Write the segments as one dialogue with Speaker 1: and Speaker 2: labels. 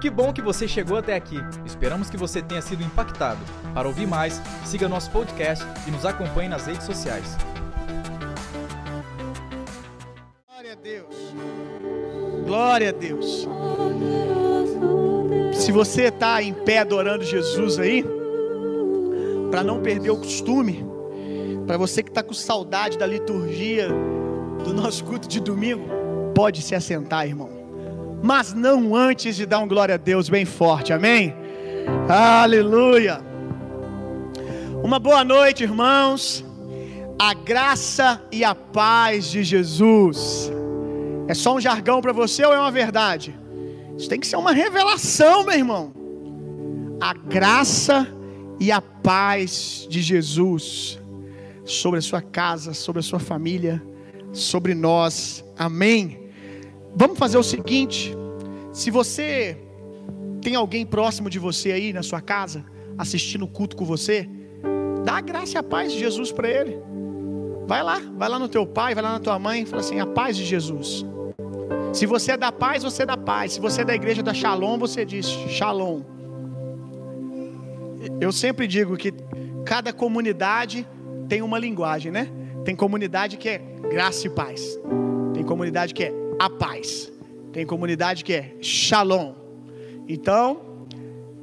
Speaker 1: Que bom que você chegou até aqui. Esperamos que você tenha sido impactado. Para ouvir mais, siga nosso podcast e nos acompanhe nas redes sociais.
Speaker 2: Glória a Deus. Glória a Deus. Se você está em pé adorando Jesus aí, para não perder o costume, para você que está com saudade da liturgia do nosso culto de domingo, pode se assentar, irmão mas não antes de dar um glória a Deus bem forte, amém? Aleluia! Uma boa noite, irmãos. A graça e a paz de Jesus. É só um jargão para você ou é uma verdade? Isso tem que ser uma revelação, meu irmão. A graça e a paz de Jesus sobre a sua casa, sobre a sua família, sobre nós. Amém. Vamos fazer o seguinte: se você tem alguém próximo de você aí na sua casa, assistindo o culto com você, dá a graça e a paz de Jesus para ele. Vai lá, vai lá no teu pai, vai lá na tua mãe, fala assim: a paz de Jesus. Se você é da paz, você é da paz. Se você é da igreja da Shalom, você diz Shalom. Eu sempre digo que cada comunidade tem uma linguagem, né? Tem comunidade que é graça e paz. Tem comunidade que é a paz. Tem comunidade que é shalom. Então,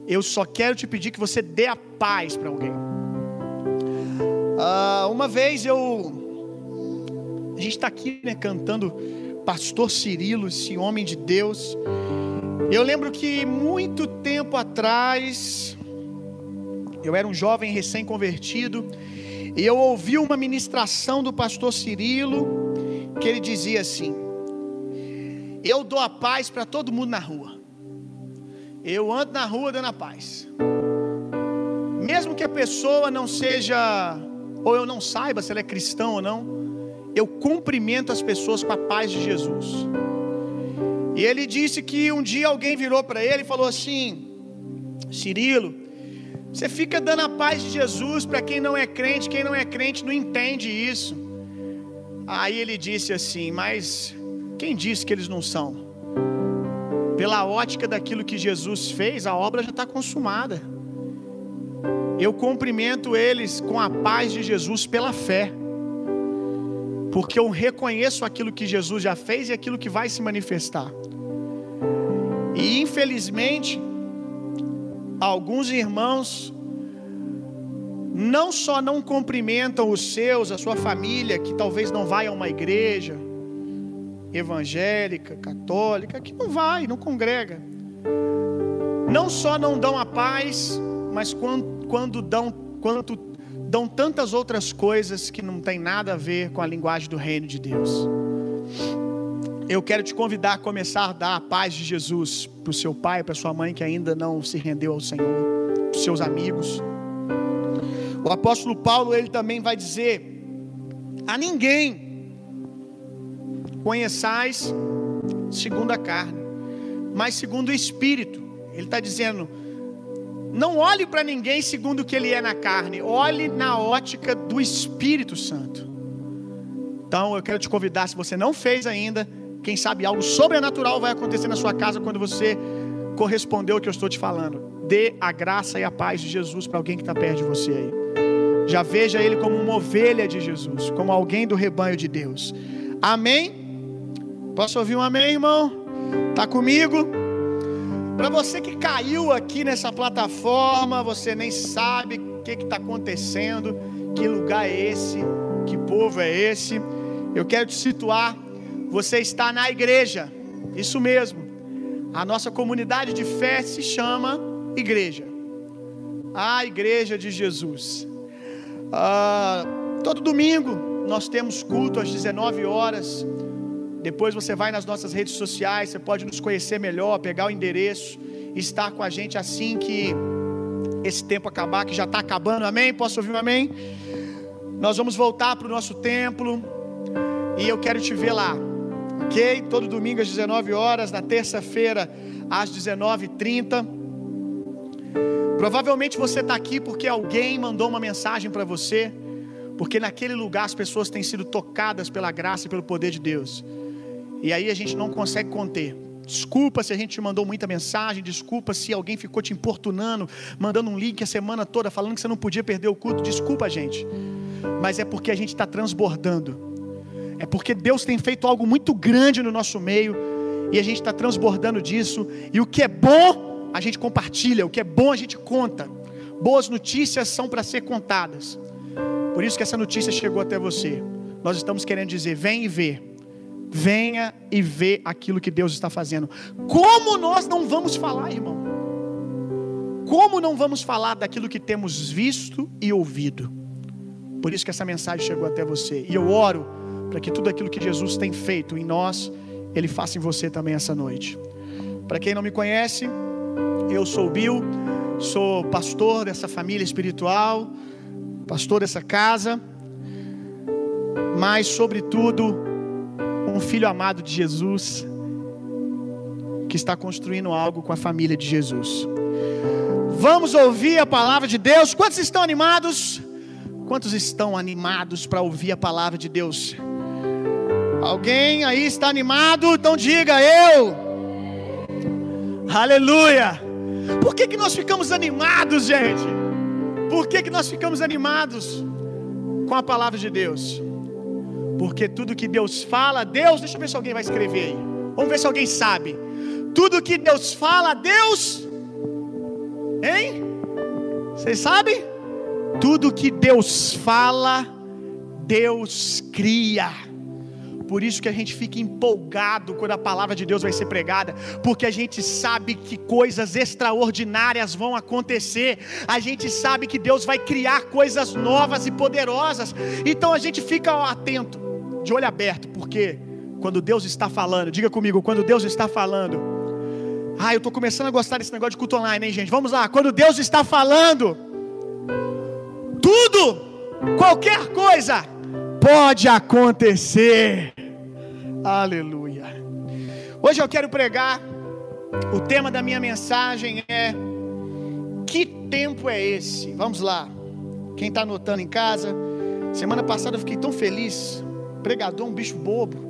Speaker 2: eu só quero te pedir que você dê a paz para alguém. Uh, uma vez eu. A gente está aqui né, cantando Pastor Cirilo, esse homem de Deus. Eu lembro que muito tempo atrás, eu era um jovem recém-convertido, e eu ouvi uma ministração do pastor Cirilo, que ele dizia assim: eu dou a paz para todo mundo na rua. Eu ando na rua dando a paz. Mesmo que a pessoa não seja, ou eu não saiba se ela é cristão ou não, eu cumprimento as pessoas com a paz de Jesus. E ele disse que um dia alguém virou para ele e falou assim: Cirilo, você fica dando a paz de Jesus para quem não é crente, quem não é crente não entende isso. Aí ele disse assim: Mas quem disse que eles não são? Pela ótica daquilo que Jesus fez, a obra já está consumada. Eu cumprimento eles com a paz de Jesus pela fé, porque eu reconheço aquilo que Jesus já fez e aquilo que vai se manifestar. E infelizmente, alguns irmãos não só não cumprimentam os seus, a sua família, que talvez não vai a uma igreja, evangélica, católica, que não vai, não congrega. Não só não dão a paz, mas quando, quando dão, quando dão tantas outras coisas que não tem nada a ver com a linguagem do reino de Deus. Eu quero te convidar a começar a dar a paz de Jesus para o seu pai, para sua mãe que ainda não se rendeu ao Senhor, para seus amigos. O apóstolo Paulo ele também vai dizer: a ninguém conheçais segundo a carne, mas segundo o Espírito. Ele está dizendo: não olhe para ninguém segundo o que ele é na carne, olhe na ótica do Espírito Santo. Então eu quero te convidar, se você não fez ainda, quem sabe algo sobrenatural vai acontecer na sua casa quando você corresponder ao que eu estou te falando. Dê a graça e a paz de Jesus para alguém que está perto de você aí. Já veja ele como uma ovelha de Jesus, como alguém do rebanho de Deus. Amém? Posso ouvir um amém, irmão? Tá comigo? Para você que caiu aqui nessa plataforma, você nem sabe o que está acontecendo, que lugar é esse, que povo é esse. Eu quero te situar. Você está na igreja, isso mesmo. A nossa comunidade de fé se chama igreja, a igreja de Jesus. Ah, todo domingo nós temos culto às 19 horas. Depois você vai nas nossas redes sociais, você pode nos conhecer melhor, pegar o endereço, estar com a gente assim que esse tempo acabar, que já está acabando, amém? Posso ouvir um amém? Nós vamos voltar para o nosso templo e eu quero te ver lá, ok? Todo domingo às 19 horas, na terça-feira às 19h30. Provavelmente você está aqui porque alguém mandou uma mensagem para você, porque naquele lugar as pessoas têm sido tocadas pela graça e pelo poder de Deus. E aí a gente não consegue conter. Desculpa se a gente te mandou muita mensagem, desculpa se alguém ficou te importunando, mandando um link a semana toda falando que você não podia perder o culto. Desculpa, gente. Mas é porque a gente está transbordando. É porque Deus tem feito algo muito grande no nosso meio e a gente está transbordando disso. E o que é bom, a gente compartilha. O que é bom, a gente conta. Boas notícias são para ser contadas. Por isso que essa notícia chegou até você. Nós estamos querendo dizer: vem e vê. Venha e vê aquilo que Deus está fazendo. Como nós não vamos falar, irmão? Como não vamos falar daquilo que temos visto e ouvido? Por isso que essa mensagem chegou até você. E eu oro para que tudo aquilo que Jesus tem feito em nós, Ele faça em você também essa noite. Para quem não me conhece, eu sou Bill, sou pastor dessa família espiritual, pastor dessa casa, mas, sobretudo, um filho amado de Jesus, que está construindo algo com a família de Jesus. Vamos ouvir a palavra de Deus. Quantos estão animados? Quantos estão animados para ouvir a palavra de Deus? Alguém aí está animado? Então diga eu. Aleluia. Por que, que nós ficamos animados, gente? Por que, que nós ficamos animados com a palavra de Deus? Porque tudo que Deus fala, Deus, deixa eu ver se alguém vai escrever aí. Vamos ver se alguém sabe. Tudo que Deus fala, Deus. Hein? Vocês sabem? Tudo que Deus fala, Deus cria. Por isso que a gente fica empolgado quando a palavra de Deus vai ser pregada, porque a gente sabe que coisas extraordinárias vão acontecer. A gente sabe que Deus vai criar coisas novas e poderosas. Então a gente fica atento, de olho aberto, porque quando Deus está falando, diga comigo, quando Deus está falando. Ah, eu estou começando a gostar desse negócio de culto online, hein, gente? Vamos lá. Quando Deus está falando, tudo, qualquer coisa, pode acontecer. Aleluia. Hoje eu quero pregar. O tema da minha mensagem é: Que tempo é esse? Vamos lá. Quem está anotando em casa? Semana passada eu fiquei tão feliz. Pregador, um bicho bobo.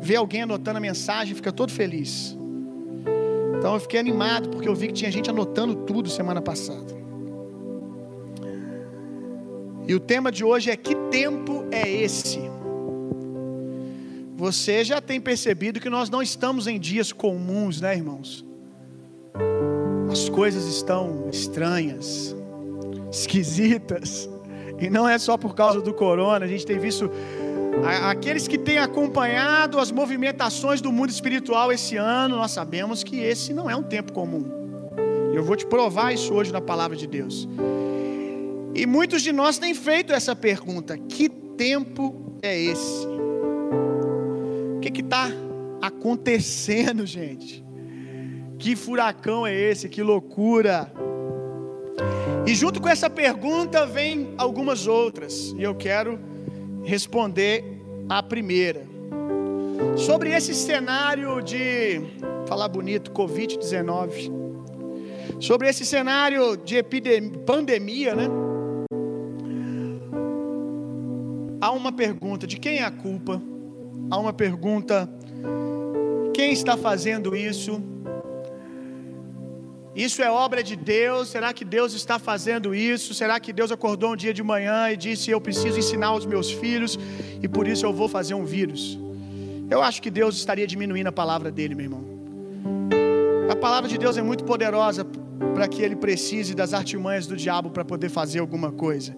Speaker 2: Ver alguém anotando a mensagem, fica todo feliz. Então eu fiquei animado porque eu vi que tinha gente anotando tudo semana passada. E o tema de hoje é: Que tempo é esse? Você já tem percebido que nós não estamos em dias comuns, né, irmãos? As coisas estão estranhas, esquisitas, e não é só por causa do corona, a gente tem visto aqueles que têm acompanhado as movimentações do mundo espiritual esse ano, nós sabemos que esse não é um tempo comum. Eu vou te provar isso hoje na palavra de Deus. E muitos de nós têm feito essa pergunta: que tempo é esse? O que está acontecendo, gente? Que furacão é esse? Que loucura! E junto com essa pergunta vem algumas outras, e eu quero responder a primeira. Sobre esse cenário de, falar bonito, Covid-19. Sobre esse cenário de epidemia, pandemia, né? Uma pergunta: de quem é a culpa? Há uma pergunta: quem está fazendo isso? Isso é obra de Deus? Será que Deus está fazendo isso? Será que Deus acordou um dia de manhã e disse: Eu preciso ensinar os meus filhos e por isso eu vou fazer um vírus? Eu acho que Deus estaria diminuindo a palavra dele, meu irmão. A palavra de Deus é muito poderosa para que ele precise das artimanhas do diabo para poder fazer alguma coisa.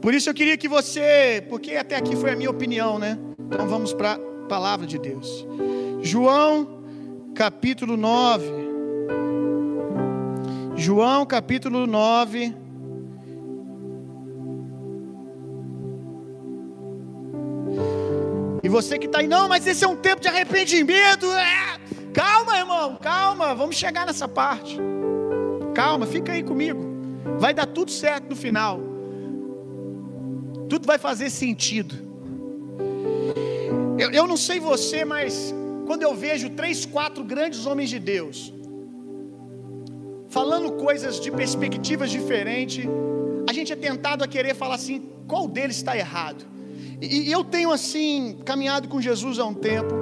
Speaker 2: Por isso eu queria que você, porque até aqui foi a minha opinião, né? Então vamos para a palavra de Deus. João capítulo 9. João capítulo 9. E você que está aí, não, mas esse é um tempo de arrependimento. É. Calma, irmão, calma, vamos chegar nessa parte. Calma, fica aí comigo. Vai dar tudo certo no final. Tudo vai fazer sentido. Eu, eu não sei você, mas quando eu vejo três, quatro grandes homens de Deus falando coisas de perspectivas diferentes, a gente é tentado a querer falar assim, qual deles está errado? E, e eu tenho assim caminhado com Jesus há um tempo.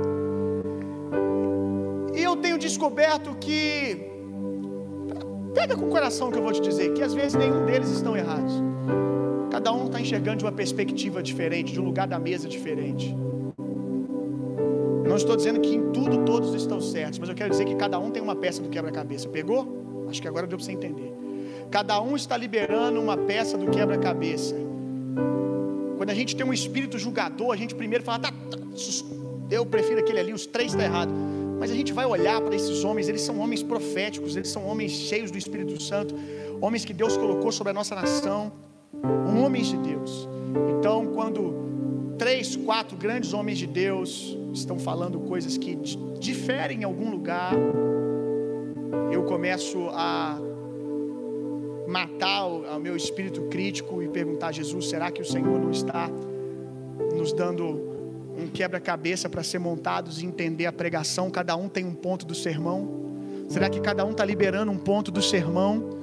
Speaker 2: descoberto que pega com o coração que eu vou te dizer, que às vezes nenhum deles estão errados. Cada um está enxergando de uma perspectiva diferente, de um lugar da mesa diferente. Não estou dizendo que em tudo todos estão certos, mas eu quero dizer que cada um tem uma peça do quebra-cabeça. Pegou? Acho que agora deu para você entender. Cada um está liberando uma peça do quebra-cabeça. Quando a gente tem um espírito julgador, a gente primeiro fala, tá, tá, eu prefiro aquele ali, os três estão tá errados. Mas a gente vai olhar para esses homens, eles são homens proféticos, eles são homens cheios do Espírito Santo, homens que Deus colocou sobre a nossa nação, homens de Deus. Então, quando três, quatro grandes homens de Deus estão falando coisas que diferem em algum lugar, eu começo a matar o, meu espírito crítico e perguntar: Jesus, será que o Senhor não está nos dando um quebra-cabeça para ser montados e entender a pregação? Cada um tem um ponto do sermão. Será que cada um está liberando um ponto do sermão?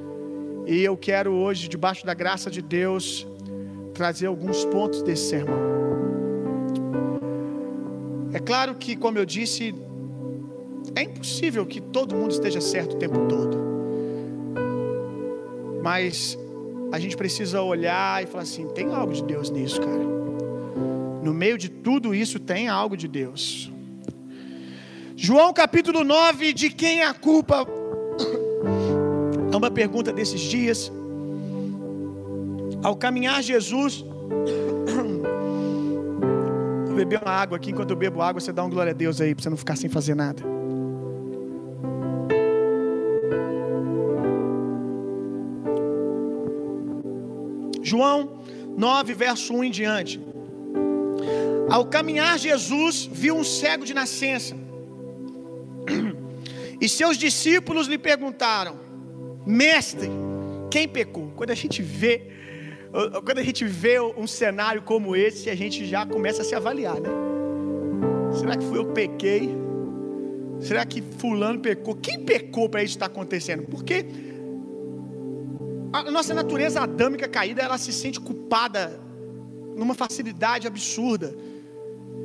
Speaker 2: E eu quero hoje, debaixo da graça de Deus, trazer alguns pontos desse sermão. É claro que, como eu disse, é impossível que todo mundo esteja certo o tempo todo. Mas a gente precisa olhar e falar assim: tem algo de Deus nisso, cara. No meio de tudo isso tem algo de Deus. João capítulo 9, de quem é a culpa? É uma pergunta desses dias. Ao caminhar Jesus, vou beber uma água aqui, enquanto eu bebo água, você dá um glória a Deus aí, para você não ficar sem fazer nada. João 9, verso 1 em diante. Ao caminhar, Jesus viu um cego de nascença. E seus discípulos lhe perguntaram: Mestre, quem pecou? Quando a gente vê, quando a gente vê um cenário como esse, a gente já começa a se avaliar, né? Será que fui eu pequei? Será que fulano pecou? Quem pecou para isso estar acontecendo? Porque a nossa natureza adâmica caída, ela se sente culpada numa facilidade absurda.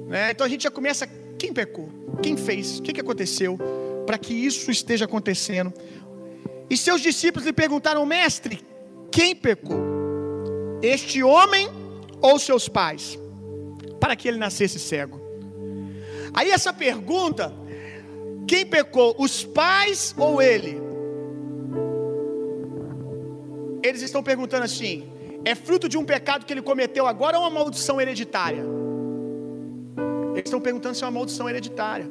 Speaker 2: Né? Então a gente já começa, quem pecou? Quem fez? O que, que aconteceu para que isso esteja acontecendo? E seus discípulos lhe perguntaram, mestre, quem pecou? Este homem ou seus pais? Para que ele nascesse cego. Aí essa pergunta, quem pecou? Os pais ou ele? Eles estão perguntando assim: é fruto de um pecado que ele cometeu agora ou uma maldição hereditária? Eles estão perguntando se é uma maldição hereditária.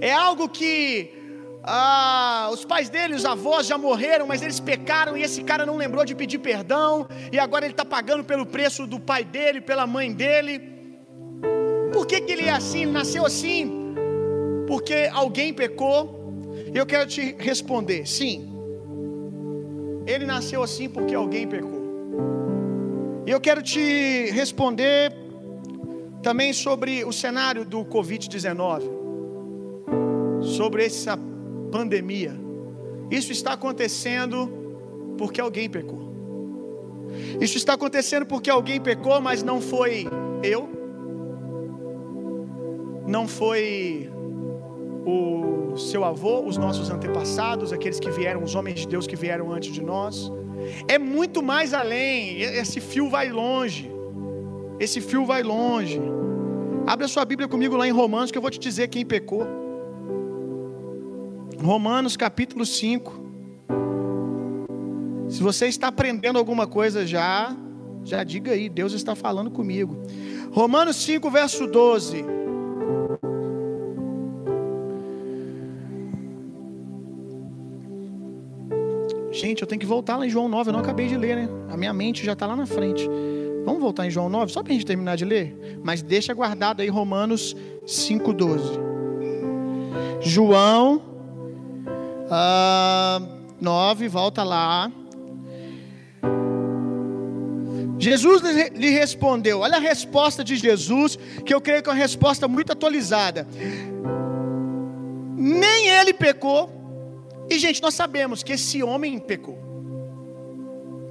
Speaker 2: É algo que ah, os pais dele, os avós já morreram, mas eles pecaram e esse cara não lembrou de pedir perdão, e agora ele está pagando pelo preço do pai dele, pela mãe dele. Por que, que ele é assim? Ele nasceu assim? Porque alguém pecou? Eu quero te responder: sim, ele nasceu assim porque alguém pecou. E eu quero te responder também sobre o cenário do Covid-19, sobre essa pandemia. Isso está acontecendo porque alguém pecou. Isso está acontecendo porque alguém pecou, mas não foi eu, não foi o seu avô, os nossos antepassados, aqueles que vieram, os homens de Deus que vieram antes de nós. É muito mais além, esse fio vai longe. Esse fio vai longe. Abra sua Bíblia comigo lá em Romanos, que eu vou te dizer quem pecou. Romanos capítulo 5. Se você está aprendendo alguma coisa já, já diga aí, Deus está falando comigo. Romanos 5, verso 12. Gente, eu tenho que voltar lá em João 9, eu não acabei de ler, né? A minha mente já está lá na frente. Vamos voltar em João 9, só para a gente terminar de ler? Mas deixa guardado aí Romanos 5,12. João uh, 9, volta lá. Jesus lhe respondeu, olha a resposta de Jesus, que eu creio que é uma resposta muito atualizada. Nem ele pecou, e gente, nós sabemos que esse homem pecou.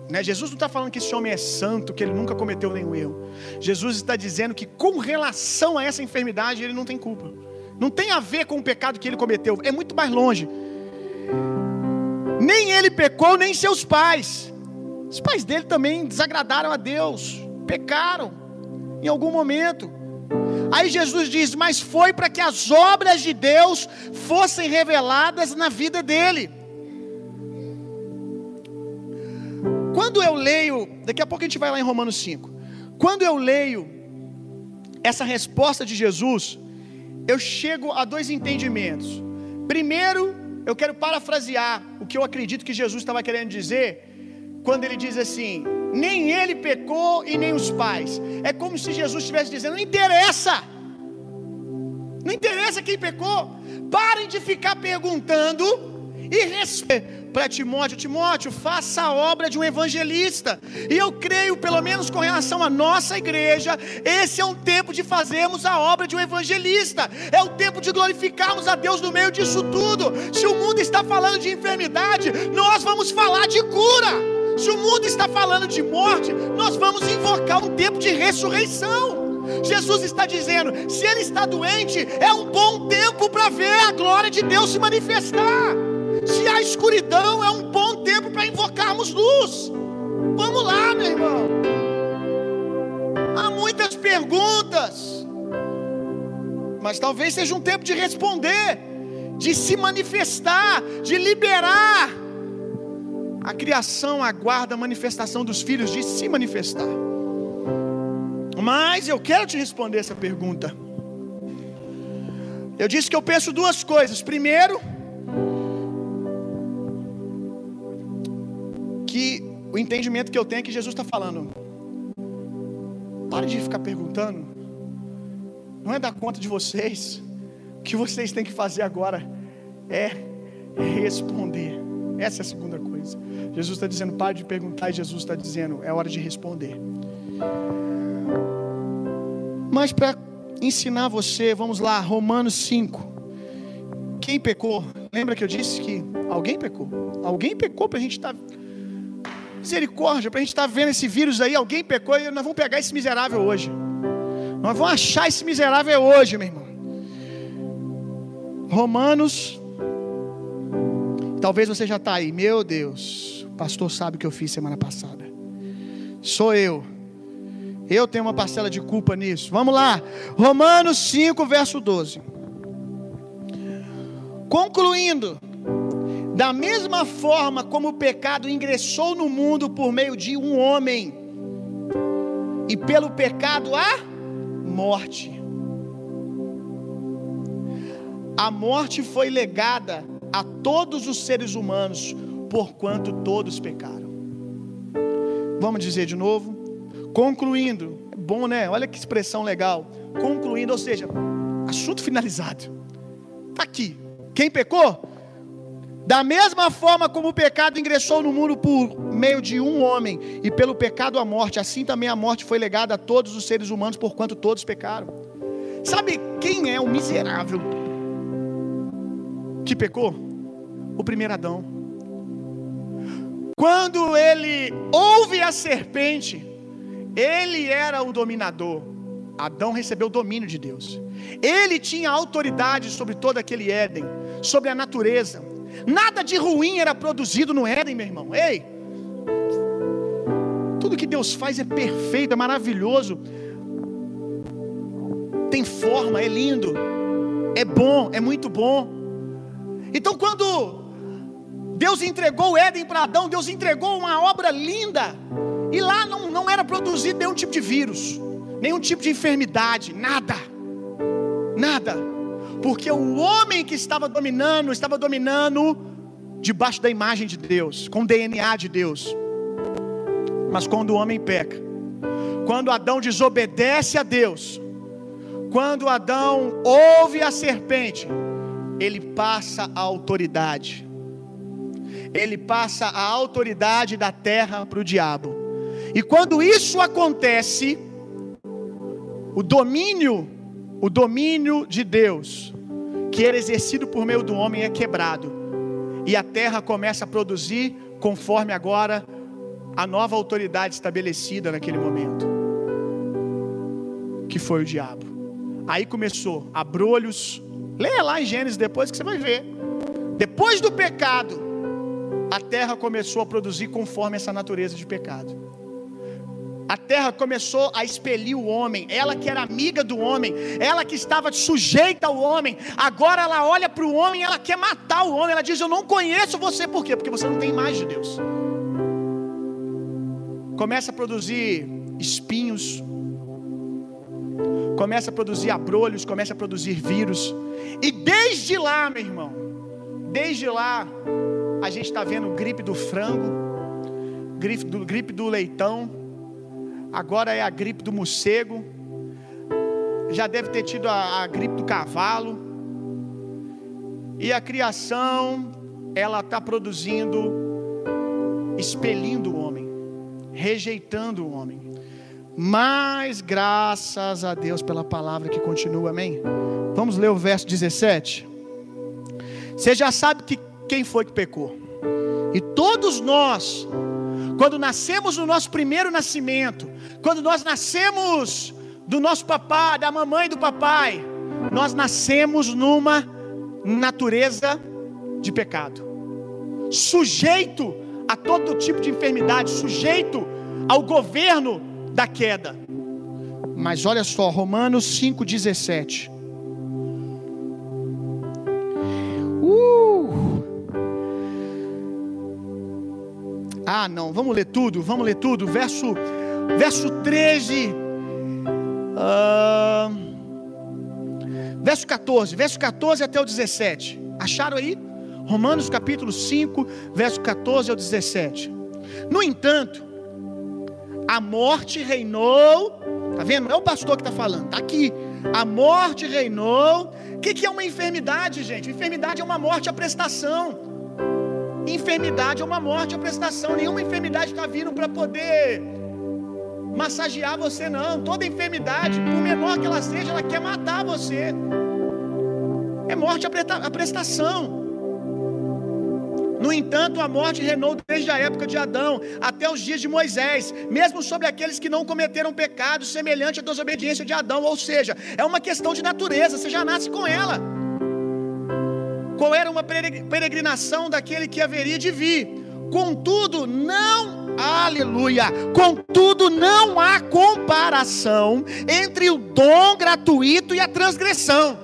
Speaker 2: Né? Jesus não está falando que esse homem é santo, que ele nunca cometeu nenhum erro. Jesus está dizendo que com relação a essa enfermidade ele não tem culpa. Não tem a ver com o pecado que ele cometeu, é muito mais longe. Nem ele pecou, nem seus pais. Os pais dele também desagradaram a Deus, pecaram em algum momento. Aí Jesus diz: Mas foi para que as obras de Deus fossem reveladas na vida dele. Quando eu leio, daqui a pouco a gente vai lá em Romanos 5. Quando eu leio essa resposta de Jesus, eu chego a dois entendimentos. Primeiro, eu quero parafrasear o que eu acredito que Jesus estava querendo dizer, quando ele diz assim: nem ele pecou e nem os pais. É como se Jesus estivesse dizendo: não interessa, não interessa quem pecou, parem de ficar perguntando e respeitem para Timóteo: Timóteo, faça a obra de um evangelista. E eu creio, pelo menos com relação à nossa igreja, esse é um tempo de fazermos a obra de um evangelista. É o tempo de glorificarmos a Deus no meio disso tudo. Se o mundo está falando de enfermidade, nós vamos falar de cura. Se o mundo está falando de morte, nós vamos invocar um tempo de ressurreição. Jesus está dizendo: se ele está doente, é um bom tempo para ver a glória de Deus se manifestar. Se há escuridão, é um bom tempo para invocarmos luz. Vamos lá, meu irmão. Há muitas perguntas, mas talvez seja um tempo de responder, de se manifestar, de liberar. A criação aguarda a manifestação dos filhos de se manifestar. Mas eu quero te responder essa pergunta. Eu disse que eu penso duas coisas. Primeiro, que o entendimento que eu tenho é que Jesus está falando. Pare de ficar perguntando. Não é da conta de vocês. O que vocês têm que fazer agora é responder. Essa é a segunda coisa. Jesus está dizendo, pare de perguntar, e Jesus está dizendo, é hora de responder. Mas para ensinar você, vamos lá, Romanos 5. Quem pecou? Lembra que eu disse que alguém pecou? Alguém pecou para a gente estar. Tá... Misericórdia, para a gente estar tá vendo esse vírus aí, alguém pecou e nós vamos pegar esse miserável hoje. Nós vamos achar esse miserável hoje, meu irmão. Romanos. Talvez você já está aí. Meu Deus, o pastor sabe o que eu fiz semana passada. Sou eu. Eu tenho uma parcela de culpa nisso. Vamos lá. Romanos 5, verso 12. Concluindo, da mesma forma como o pecado ingressou no mundo por meio de um homem, e pelo pecado a morte. A morte foi legada a todos os seres humanos, porquanto todos pecaram. Vamos dizer de novo? Concluindo, é bom, né? Olha que expressão legal. Concluindo, ou seja, assunto finalizado. Está aqui. Quem pecou? Da mesma forma como o pecado ingressou no mundo por meio de um homem, e pelo pecado a morte, assim também a morte foi legada a todos os seres humanos, porquanto todos pecaram. Sabe quem é o miserável que pecou? O primeiro Adão. Quando ele ouve a serpente, ele era o dominador. Adão recebeu o domínio de Deus. Ele tinha autoridade sobre todo aquele Éden, sobre a natureza. Nada de ruim era produzido no Éden, meu irmão. Ei! Tudo que Deus faz é perfeito, é maravilhoso. Tem forma, é lindo. É bom, é muito bom. Então, quando Deus entregou o Éden para Adão, Deus entregou uma obra linda. E lá não, não era produzido nenhum tipo de vírus, nenhum tipo de enfermidade, nada. Nada. Porque o homem que estava dominando, estava dominando debaixo da imagem de Deus, com o DNA de Deus. Mas quando o homem peca, quando Adão desobedece a Deus, quando Adão ouve a serpente, ele passa a autoridade. Ele passa a autoridade da terra para o diabo. E quando isso acontece, o domínio, o domínio de Deus, que era exercido por meio do homem, é quebrado. E a terra começa a produzir conforme agora a nova autoridade estabelecida naquele momento. Que foi o diabo. Aí começou abrolhos, Leia lá em Gênesis depois que você vai ver. Depois do pecado, a terra começou a produzir conforme essa natureza de pecado. A terra começou a expelir o homem, ela que era amiga do homem, ela que estava sujeita ao homem, agora ela olha para o homem, ela quer matar o homem, ela diz: Eu não conheço você, por quê? Porque você não tem mais de Deus. Começa a produzir espinhos, começa a produzir abrolhos, começa a produzir vírus, e desde lá, meu irmão, desde lá, a gente está vendo gripe do frango, gripe do, gripe do leitão, agora é a gripe do morcego, já deve ter tido a, a gripe do cavalo, e a criação, ela está produzindo, expelindo o homem, rejeitando o homem. Mas graças a Deus pela palavra que continua, amém? Vamos ler o verso 17. Você já sabe que quem foi que pecou. E todos nós, quando nascemos no nosso primeiro nascimento, quando nós nascemos do nosso papai, da mamãe e do papai, nós nascemos numa natureza de pecado, sujeito a todo tipo de enfermidade, sujeito ao governo da queda. Mas olha só, Romanos 5,17. Uh! Ah, não, vamos ler tudo, vamos ler tudo. Verso, verso 13. Uh, verso 14, verso 14 até o 17. Acharam aí? Romanos capítulo 5, verso 14 ao 17. No entanto, a morte reinou. Tá vendo? Não é o pastor que está falando, tá aqui. A morte reinou. O que, que é uma enfermidade, gente? Enfermidade é uma morte à prestação. Enfermidade é uma morte à prestação. Nenhuma enfermidade está vindo para poder massagear você, não. Toda enfermidade, por menor que ela seja, ela quer matar você. É morte à prestação. No entanto, a morte reinou desde a época de Adão até os dias de Moisés, mesmo sobre aqueles que não cometeram pecado semelhante à desobediência de Adão. Ou seja, é uma questão de natureza, você já nasce com ela. Qual era uma peregrinação daquele que haveria de vir? Contudo, não, aleluia, contudo, não há comparação entre o dom gratuito e a transgressão.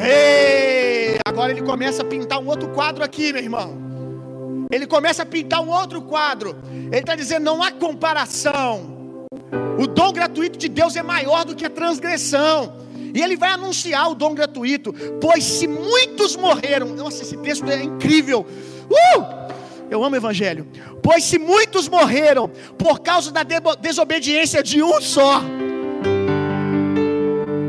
Speaker 2: Ei, agora ele começa a pintar um outro quadro aqui, meu irmão. Ele começa a pintar um outro quadro. Ele está dizendo: não há comparação. O dom gratuito de Deus é maior do que a transgressão. E ele vai anunciar o dom gratuito. Pois se muitos morreram. Nossa, esse texto é incrível. Uh! Eu amo o evangelho. Pois se muitos morreram por causa da desobediência de um só.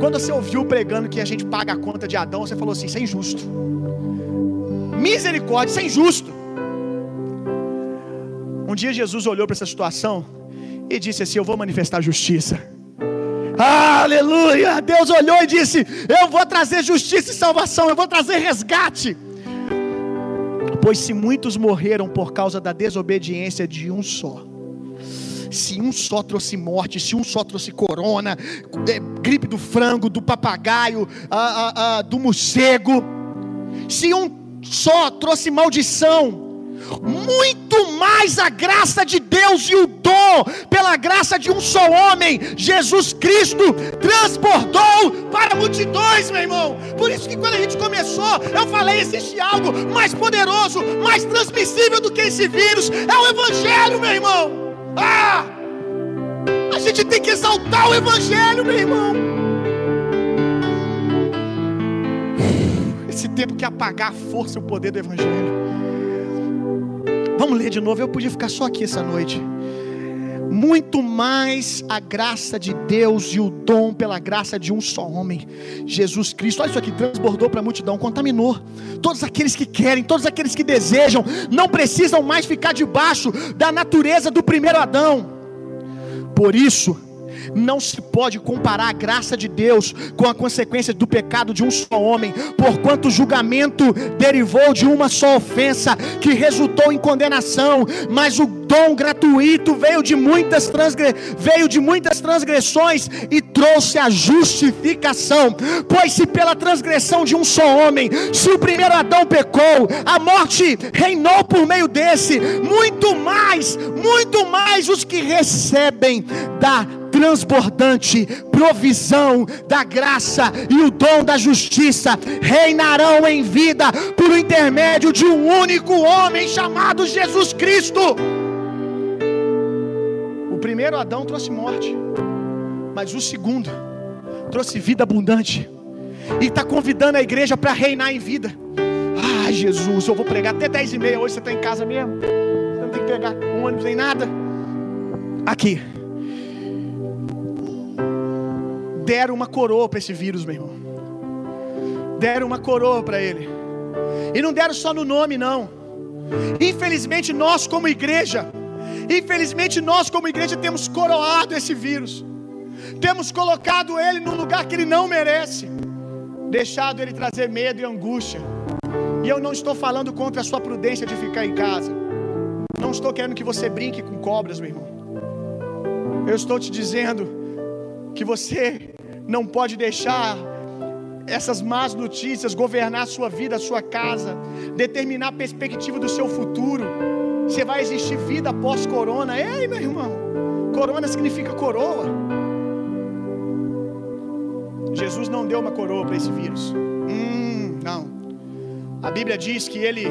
Speaker 2: Quando você ouviu pregando que a gente paga a conta de Adão, você falou assim: isso é injusto. Misericórdia, isso é injusto. Um dia Jesus olhou para essa situação e disse assim: Eu vou manifestar justiça. Aleluia! Deus olhou e disse: Eu vou trazer justiça e salvação, eu vou trazer resgate. Pois se muitos morreram por causa da desobediência de um só, se um só trouxe morte, se um só trouxe corona, é, gripe do frango, do papagaio, ah, ah, ah, do morcego, se um só trouxe maldição, muito mais a graça de Deus e o dom, pela graça de um só homem, Jesus Cristo, transbordou para multidões, meu irmão. Por isso que quando a gente começou, eu falei: existe algo mais poderoso, mais transmissível do que esse vírus, é o Evangelho, meu irmão. Ah! A gente tem que exaltar o Evangelho, meu irmão. Esse tempo que apagar a força e o poder do Evangelho. Vamos ler de novo. Eu podia ficar só aqui essa noite. Muito mais a graça de Deus e o dom pela graça de um só homem, Jesus Cristo. Olha isso aqui, transbordou para a multidão, contaminou. Todos aqueles que querem, todos aqueles que desejam, não precisam mais ficar debaixo da natureza do primeiro Adão. Por isso, Não se pode comparar a graça de Deus com a consequência do pecado de um só homem, porquanto o julgamento derivou de uma só ofensa que resultou em condenação, mas o dom gratuito veio de muitas, transgre... veio de muitas transgressões e trouxe a justificação. Pois se pela transgressão de um só homem, se o primeiro Adão pecou, a morte reinou por meio desse, muito mais, muito mais os que recebem da transbordante provisão da graça e o dom da justiça reinarão em vida por intermédio de um único homem chamado Jesus Cristo. O primeiro Adão trouxe morte, mas o segundo trouxe vida abundante. E está convidando a igreja para reinar em vida. Ah, Jesus, eu vou pregar até 10 e meia. Hoje você está em casa mesmo? Você não tem que pegar um ônibus nem nada. Aqui deram uma coroa para esse vírus, meu irmão. Deram uma coroa para ele. E não deram só no nome, não. Infelizmente, nós, como igreja, infelizmente, nós, como igreja, temos coroado esse vírus. Temos colocado ele num lugar que ele não merece. Deixado ele trazer medo e angústia. E eu não estou falando contra a sua prudência de ficar em casa. Não estou querendo que você brinque com cobras, meu irmão. Eu estou te dizendo que você não pode deixar essas más notícias governar a sua vida, a sua casa, determinar a perspectiva do seu futuro. Você vai existir vida após corona. Ei, meu irmão, corona significa coroa. Jesus não deu uma coroa para esse vírus. Hum, não. A Bíblia diz que ele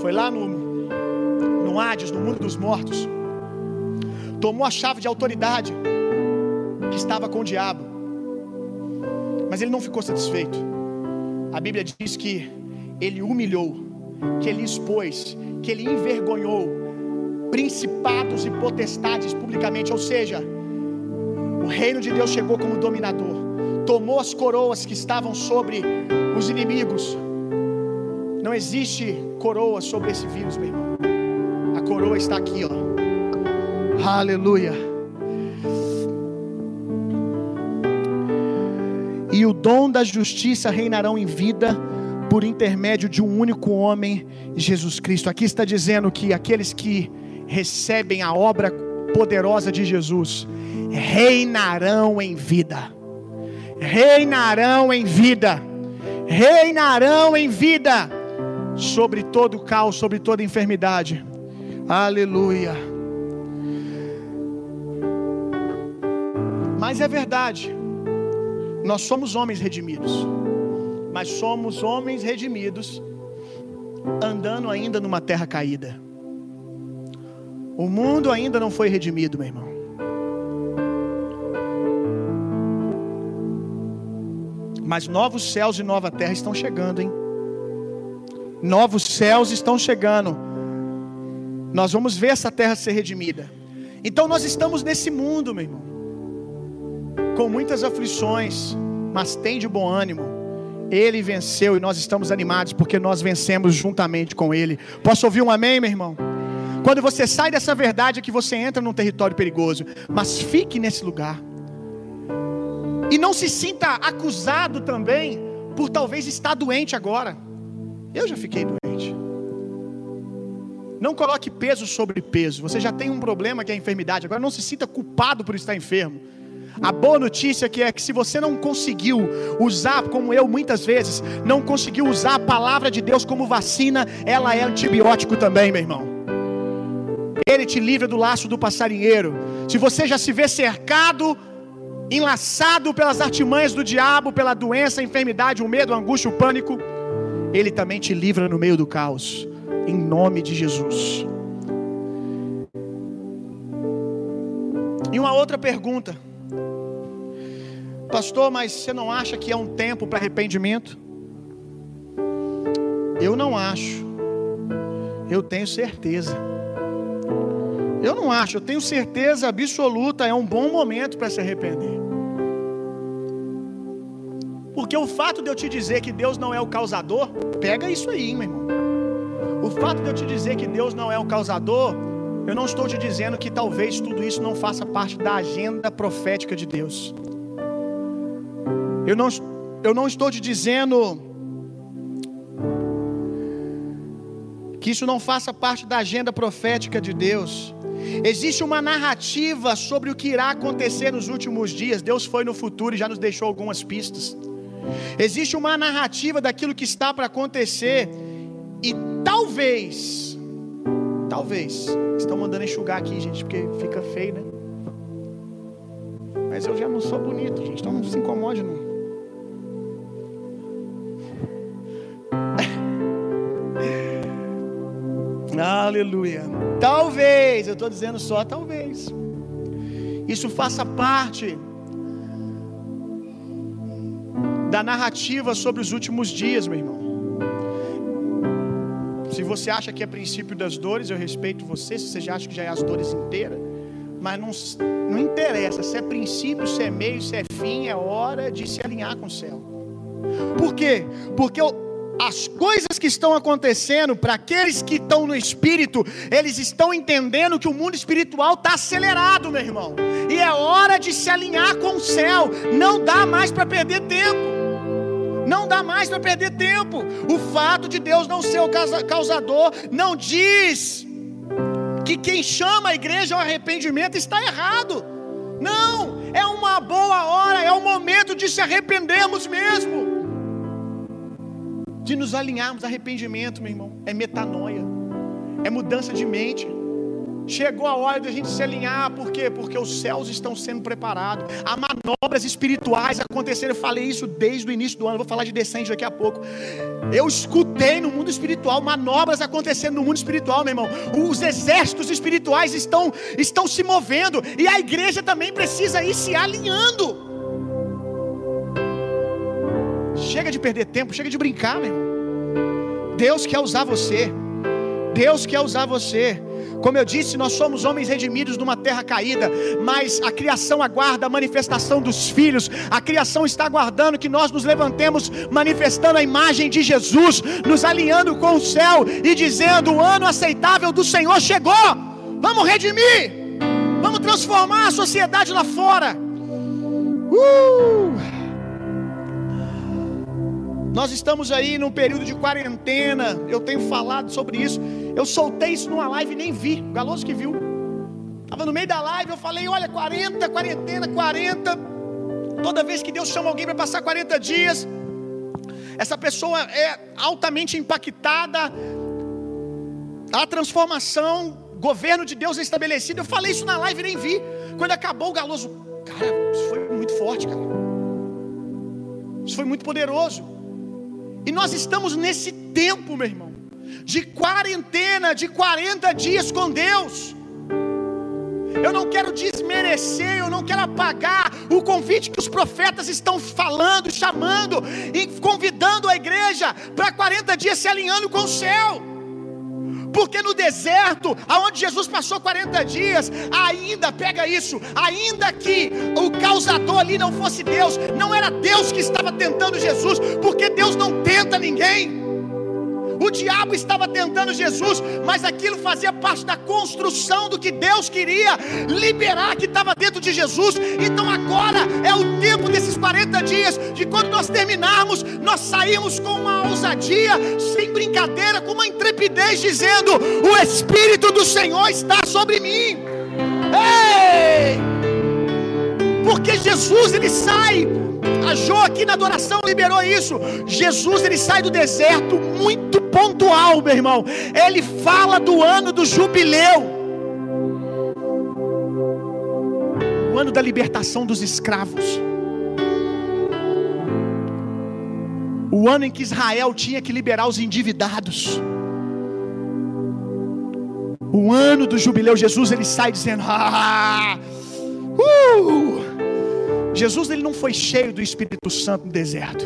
Speaker 2: foi lá no, no Hades, no mundo dos mortos, tomou a chave de autoridade que estava com o diabo. Mas ele não ficou satisfeito. A Bíblia diz que ele humilhou, que ele expôs, que ele envergonhou principados e potestades publicamente, ou seja, o reino de Deus chegou como dominador, tomou as coroas que estavam sobre os inimigos. Não existe coroa sobre esse vírus, meu irmão. A coroa está aqui, ó. Aleluia. E o dom da justiça reinarão em vida por intermédio de um único homem, Jesus Cristo. Aqui está dizendo que aqueles que recebem a obra poderosa de Jesus reinarão em vida. Reinarão em vida. Reinarão em vida sobre todo caos, sobre toda enfermidade. Aleluia. Mas é verdade. Nós somos homens redimidos, mas somos homens redimidos andando ainda numa terra caída. O mundo ainda não foi redimido, meu irmão. Mas novos céus e nova terra estão chegando, hein? Novos céus estão chegando. Nós vamos ver essa terra ser redimida. Então nós estamos nesse mundo, meu irmão com muitas aflições, mas tem de bom ânimo. Ele venceu e nós estamos animados porque nós vencemos juntamente com Ele. Posso ouvir um amém, meu irmão? Quando você sai dessa verdade é que você entra num território perigoso, mas fique nesse lugar. E não se sinta acusado também por talvez estar doente agora. Eu já fiquei doente. Não coloque peso sobre peso. Você já tem um problema que é a enfermidade. Agora não se sinta culpado por estar enfermo. A boa notícia que é que se você não conseguiu usar, como eu muitas vezes, não conseguiu usar a palavra de Deus como vacina, ela é antibiótico também, meu irmão. Ele te livra do laço do passarinheiro. Se você já se vê cercado, enlaçado pelas artimanhas do diabo, pela doença, a enfermidade, o medo, a angústia, o pânico, ele também te livra no meio do caos. Em nome de Jesus. E uma outra pergunta. Pastor, mas você não acha que é um tempo para arrependimento? Eu não acho. Eu tenho certeza. Eu não acho, eu tenho certeza absoluta, é um bom momento para se arrepender. Porque o fato de eu te dizer que Deus não é o causador, pega isso aí, meu irmão. O fato de eu te dizer que Deus não é o causador, Eu não estou te dizendo que talvez tudo isso não faça parte da agenda profética de Deus. Eu não, eu não estou te dizendo que isso não faça parte da agenda profética de Deus. Existe uma narrativa sobre o que irá acontecer nos últimos dias. Deus foi no futuro e já nos deixou algumas pistas. Existe uma narrativa daquilo que está para acontecer. E talvez, talvez, estão mandando enxugar aqui, gente, porque fica feio, né? Mas eu já não sou bonito, gente, então não se incomode, não. Aleluia. Talvez, eu estou dizendo só talvez. Isso faça parte da narrativa sobre os últimos dias, meu irmão. Se você acha que é princípio das dores, eu respeito você. Se você já acha que já é as dores inteiras, mas não, não interessa se é princípio, se é meio, se é fim, é hora de se alinhar com o céu. Por quê? Porque as coisas que estão acontecendo para aqueles que estão no espírito, eles estão entendendo que o mundo espiritual está acelerado, meu irmão. E é hora de se alinhar com o céu. Não dá mais para perder tempo. Não dá mais para perder tempo. O fato de Deus não ser o causador não diz que quem chama a igreja ao arrependimento está errado. Não, é uma boa hora, é o momento de se arrependermos mesmo. De nos alinharmos. Arrependimento, meu irmão, é metanoia, é mudança de mente. Chegou a hora de a gente se alinhar, por quê? Porque os céus estão sendo preparados, há manobras espirituais acontecendo. Eu falei isso desde o início do ano, vou falar de descende daqui a pouco. Eu escutei no mundo espiritual manobras acontecendo no mundo espiritual, meu irmão. Os exércitos espirituais estão, estão se movendo e a igreja também precisa ir se alinhando. Chega de perder tempo, chega de brincar, meu irmão. Deus quer usar você. Deus quer usar você. Como eu disse, nós somos homens redimidos numa terra caída, mas a criação aguarda a manifestação dos filhos. A criação está aguardando que nós nos levantemos manifestando a imagem de Jesus, nos alinhando com o céu e dizendo: "O ano aceitável do Senhor chegou. Vamos redimir. Vamos transformar a sociedade lá fora." Uh! Nós estamos aí num período de quarentena. Eu tenho falado sobre isso. Eu soltei isso numa live e nem vi. O Galoso que viu. Estava no meio da live, eu falei: olha, 40, quarentena, 40. Toda vez que Deus chama alguém para passar 40 dias, essa pessoa é altamente impactada. A transformação, governo de Deus é estabelecido. Eu falei isso na live e nem vi. Quando acabou o Galoso, cara, isso foi muito forte, cara. Isso foi muito poderoso. E nós estamos nesse tempo, meu irmão, de quarentena, de 40 dias com Deus. Eu não quero desmerecer, eu não quero apagar o convite que os profetas estão falando, chamando e convidando a igreja para 40 dias se alinhando com o céu. Porque no deserto, aonde Jesus passou 40 dias, ainda, pega isso, ainda que o causador ali não fosse Deus, não era Deus que estava tentando Jesus, porque Deus não tenta ninguém. O diabo estava tentando Jesus, mas aquilo fazia parte da construção do que Deus queria liberar que estava dentro de Jesus. Então agora é o tempo desses 40 dias, de quando nós terminarmos, nós saímos com uma ousadia, sem brincadeira, com uma intrepidez, dizendo: O Espírito do Senhor está sobre mim. Ei! Porque Jesus ele sai a Jo aqui na adoração liberou isso. Jesus ele sai do deserto muito pontual, meu irmão. Ele fala do ano do jubileu. O ano da libertação dos escravos. O ano em que Israel tinha que liberar os endividados. O ano do jubileu, Jesus ele sai dizendo: ah, uh, Jesus ele não foi cheio do Espírito Santo no deserto.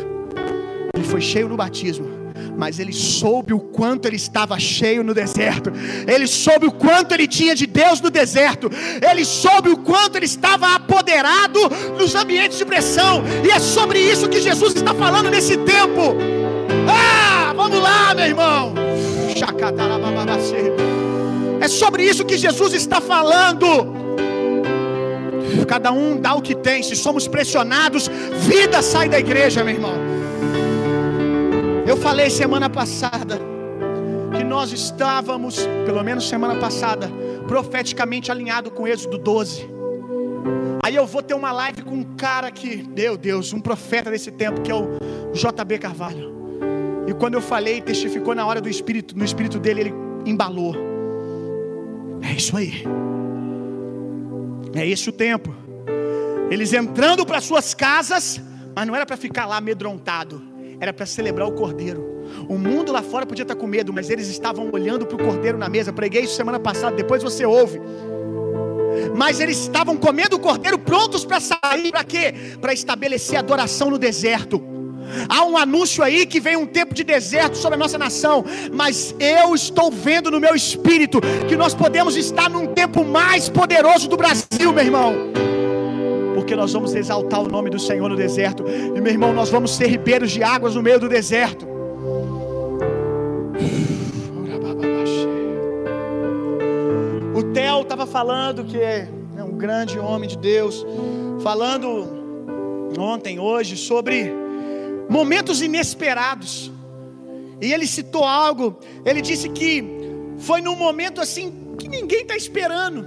Speaker 2: Ele foi cheio no batismo. Mas ele soube o quanto ele estava cheio no deserto. Ele soube o quanto ele tinha de Deus no deserto. Ele soube o quanto ele estava apoderado nos ambientes de pressão. E é sobre isso que Jesus está falando nesse tempo. Ah, vamos lá, meu irmão. É sobre isso que Jesus está falando. Cada um dá o que tem. Se somos pressionados, vida sai da igreja, meu irmão. Eu falei semana passada que nós estávamos, pelo menos semana passada, profeticamente alinhado com Êxodo 12. Aí eu vou ter uma live com um cara que, meu Deus, um profeta desse tempo, que é o JB Carvalho. E quando eu falei, testificou na hora do espírito, no espírito dele, ele embalou. É isso aí. É esse o tempo. Eles entrando para suas casas, mas não era para ficar lá amedrontado, era para celebrar o cordeiro. O mundo lá fora podia estar com medo, mas eles estavam olhando para o cordeiro na mesa. Preguei isso semana passada, depois você ouve. Mas eles estavam comendo o cordeiro prontos para sair, para quê? Para estabelecer adoração no deserto. Há um anúncio aí que vem um tempo de deserto sobre a nossa nação, mas eu estou vendo no meu espírito que nós podemos estar num tempo mais poderoso do Brasil, meu irmão. Porque nós vamos exaltar o nome do Senhor no deserto, e meu irmão, nós vamos ser ribeiros de águas no meio do deserto. O Theo estava falando que é um grande homem de Deus, falando ontem, hoje, sobre momentos inesperados. E ele citou algo, ele disse que foi num momento assim que ninguém está esperando,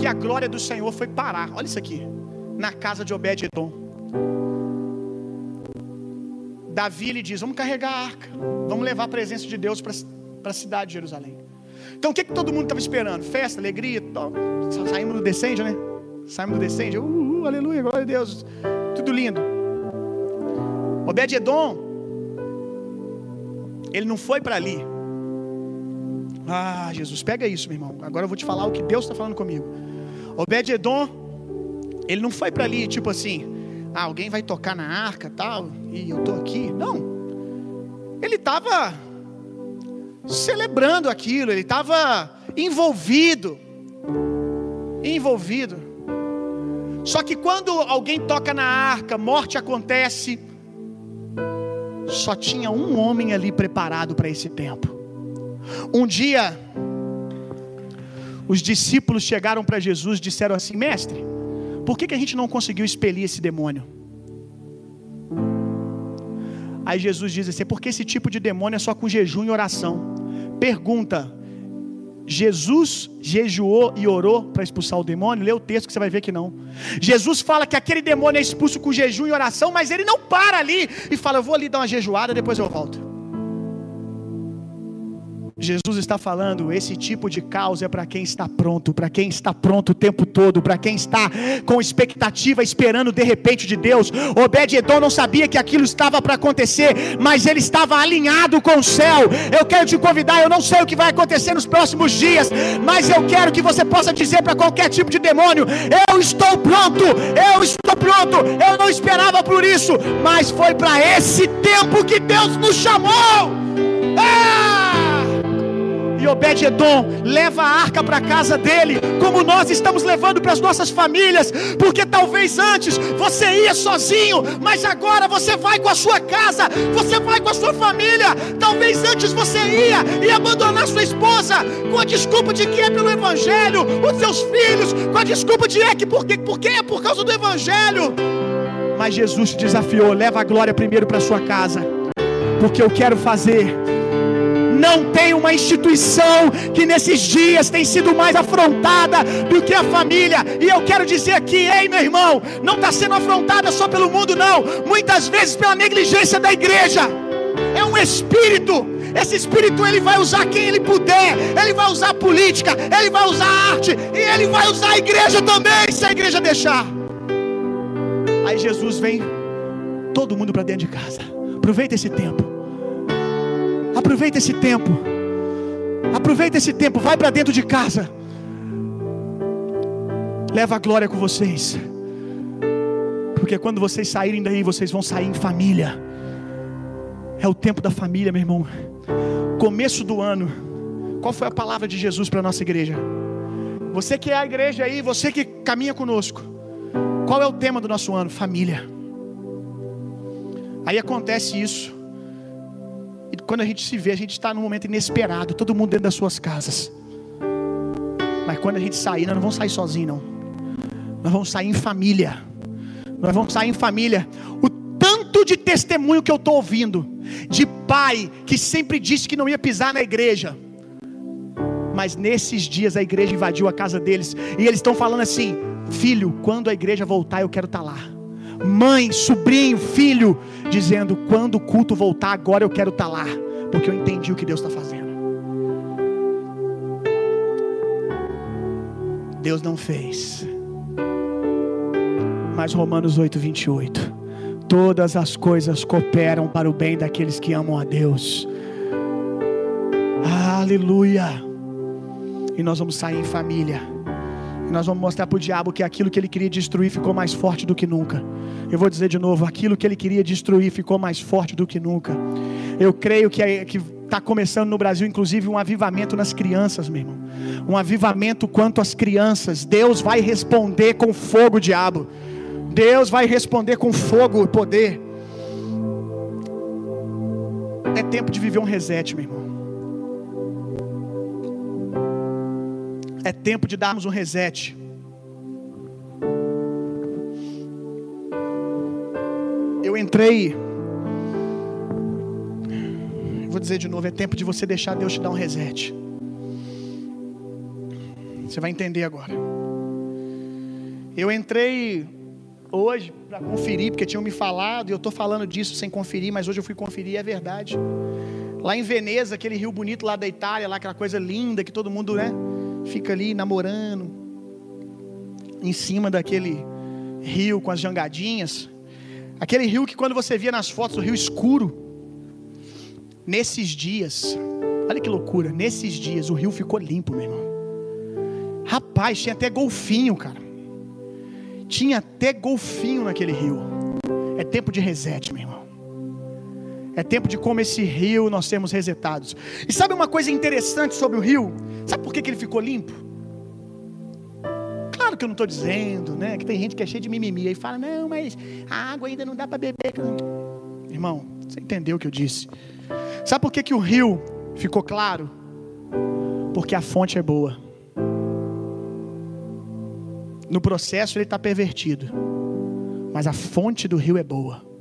Speaker 2: que a glória do Senhor foi parar. Olha isso aqui, na casa de Obed-Edom. Davi lhe diz: Vamos carregar a arca, vamos levar a presença de Deus para a cidade de Jerusalém. Então o que, que todo mundo estava esperando? Festa, alegria, saímos do descende, né? Saímos do descende, uh, uh, aleluia, glória a Deus, tudo lindo. Obed-Edom, ele não foi para ali. Ah, Jesus, pega isso, meu irmão. Agora eu vou te falar o que Deus está falando comigo. Obed-Edom, ele não foi para ali, tipo assim, ah, alguém vai tocar na arca tal, e eu tô aqui. Não. Ele estava celebrando aquilo, ele estava envolvido. Envolvido. Só que quando alguém toca na arca, morte acontece. Só tinha um homem ali preparado para esse tempo. Um dia, os discípulos chegaram para Jesus e disseram assim: Mestre, por que, que a gente não conseguiu expelir esse demônio? Aí Jesus diz assim: porque esse tipo de demônio é só com jejum e oração. Pergunta: Jesus jejuou e orou para expulsar o demônio? Lê o texto que você vai ver que não. Jesus fala que aquele demônio é expulso com jejum e oração, mas ele não para ali e fala: Eu vou ali dar uma jejuada, depois eu volto. Jesus está falando, esse tipo de caos é para quem está pronto, para quem está pronto o tempo todo, para quem está com expectativa, esperando de repente de Deus. Obed-Edom não sabia que aquilo estava para acontecer, mas ele estava alinhado com o céu. Eu quero te convidar, eu não sei o que vai acontecer nos próximos dias, mas eu quero que você possa dizer para qualquer tipo de demônio: Eu estou pronto, eu estou pronto, eu não esperava por isso, mas foi para esse tempo que Deus nos chamou. E Obed-Edom leva a arca para a casa dele, como nós estamos levando para as nossas famílias, porque talvez antes você ia sozinho, mas agora você vai com a sua casa, você vai com a sua família. Talvez antes você ia e abandonar sua esposa com a desculpa de que é pelo evangelho, os seus filhos com a desculpa de é que porque, porque é por causa do evangelho. Mas Jesus te desafiou, leva a glória primeiro para sua casa, porque eu quero fazer não tem uma instituição que nesses dias tem sido mais afrontada do que a família. E eu quero dizer aqui, ei meu irmão, não está sendo afrontada só pelo mundo, não. Muitas vezes pela negligência da igreja. É um espírito. Esse espírito ele vai usar quem ele puder. Ele vai usar a política, ele vai usar a arte e ele vai usar a igreja também, se a igreja deixar. Aí Jesus vem todo mundo para dentro de casa. Aproveita esse tempo. Aproveita esse tempo. Aproveita esse tempo, vai para dentro de casa. Leva a glória com vocês. Porque quando vocês saírem daí, vocês vão sair em família. É o tempo da família, meu irmão. Começo do ano. Qual foi a palavra de Jesus para a nossa igreja? Você que é a igreja aí, você que caminha conosco. Qual é o tema do nosso ano? Família. Aí acontece isso. Quando a gente se vê, a gente está num momento inesperado, todo mundo dentro das suas casas. Mas quando a gente sair, nós não vamos sair sozinho, não. Nós vamos sair em família. Nós vamos sair em família. O tanto de testemunho que eu estou ouvindo, de pai que sempre disse que não ia pisar na igreja, mas nesses dias a igreja invadiu a casa deles, e eles estão falando assim: filho, quando a igreja voltar, eu quero estar tá lá. Mãe, sobrinho, filho, dizendo: quando o culto voltar, agora eu quero estar tá lá, porque eu entendi o que Deus está fazendo. Deus não fez. Mas Romanos 8, 28. Todas as coisas cooperam para o bem daqueles que amam a Deus. Aleluia. E nós vamos sair em família. Nós vamos mostrar para o diabo que aquilo que ele queria destruir ficou mais forte do que nunca. Eu vou dizer de novo: aquilo que ele queria destruir ficou mais forte do que nunca. Eu creio que, é, que está começando no Brasil, inclusive, um avivamento nas crianças, meu irmão. Um avivamento quanto às crianças. Deus vai responder com fogo, diabo. Deus vai responder com fogo e poder. É tempo de viver um reset, meu irmão. É tempo de darmos um reset. Eu entrei Vou dizer de novo, é tempo de você deixar Deus te dar um reset. Você vai entender agora. Eu entrei hoje para conferir, porque tinham me falado, e eu estou falando disso sem conferir, mas hoje eu fui conferir, é verdade. Lá em Veneza, aquele rio bonito lá da Itália, lá aquela coisa linda que todo mundo, né, fica ali namorando, em cima daquele rio com as jangadinhas. Aquele rio que quando você via nas fotos, o rio escuro, Nesses dias, olha que loucura, nesses dias o rio ficou limpo, meu irmão. Rapaz, tinha até golfinho, cara. Tinha até golfinho naquele rio. É tempo de reset, meu irmão. É tempo de como esse rio nós temos resetados. E sabe uma coisa interessante sobre o rio? Sabe por que, que ele ficou limpo? Claro que eu não estou dizendo, né? Que tem gente que é cheia de mimimi e fala, não, mas a água ainda não dá para beber. Irmão, você entendeu o que eu disse? Sabe por que, que o rio ficou claro? Porque a fonte é boa. No processo ele está pervertido, mas a fonte do rio é boa.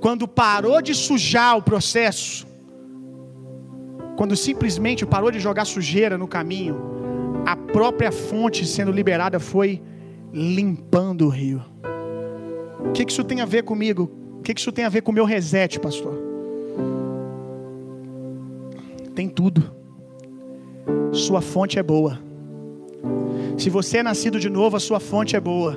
Speaker 2: Quando parou de sujar o processo, quando simplesmente parou de jogar sujeira no caminho, a própria fonte sendo liberada foi limpando o rio. O que, isso tem a ver comigo? O que, que isso tem a ver com o meu reset, pastor? tem tudo. Sua fonte é boa. Se você é nascido de novo, a sua fonte é boa.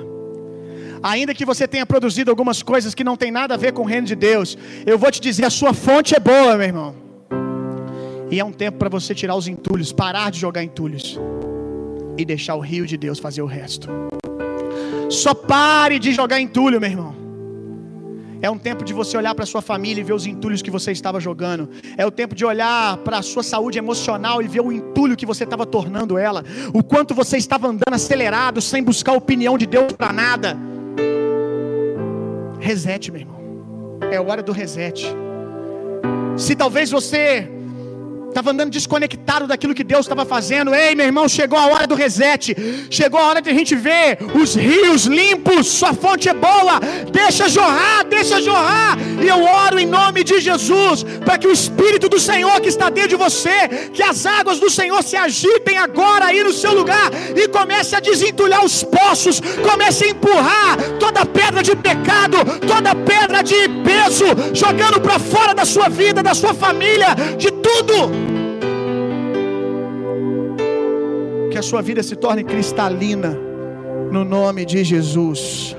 Speaker 2: Ainda que você tenha produzido algumas coisas que não tem nada a ver com o reino de Deus, eu vou te dizer, a sua fonte é boa, meu irmão. E é um tempo para você tirar os entulhos, parar de jogar entulhos e deixar o rio de Deus fazer o resto. Só pare de jogar entulho, meu irmão. É um tempo de você olhar para sua família e ver os entulhos que você estava jogando. É o tempo de olhar para a sua saúde emocional e ver o entulho que você estava tornando ela. O quanto você estava andando acelerado, sem buscar a opinião de Deus para nada. Reset, meu irmão. É hora do reset. Se talvez você Estava andando desconectado daquilo que Deus estava fazendo. Ei, meu irmão, chegou a hora do reset. Chegou a hora de a gente ver os rios limpos. Sua fonte é boa. Deixa jorrar, deixa jorrar. E eu oro em nome de Jesus para que o Espírito do Senhor que está dentro de você, que as águas do Senhor se agitem agora aí no seu lugar e comece a desentulhar os poços. Comece a empurrar toda pedra de pecado, toda pedra de peso, jogando para fora da sua vida, da sua família, de tudo que a sua vida se torne cristalina, no nome de Jesus.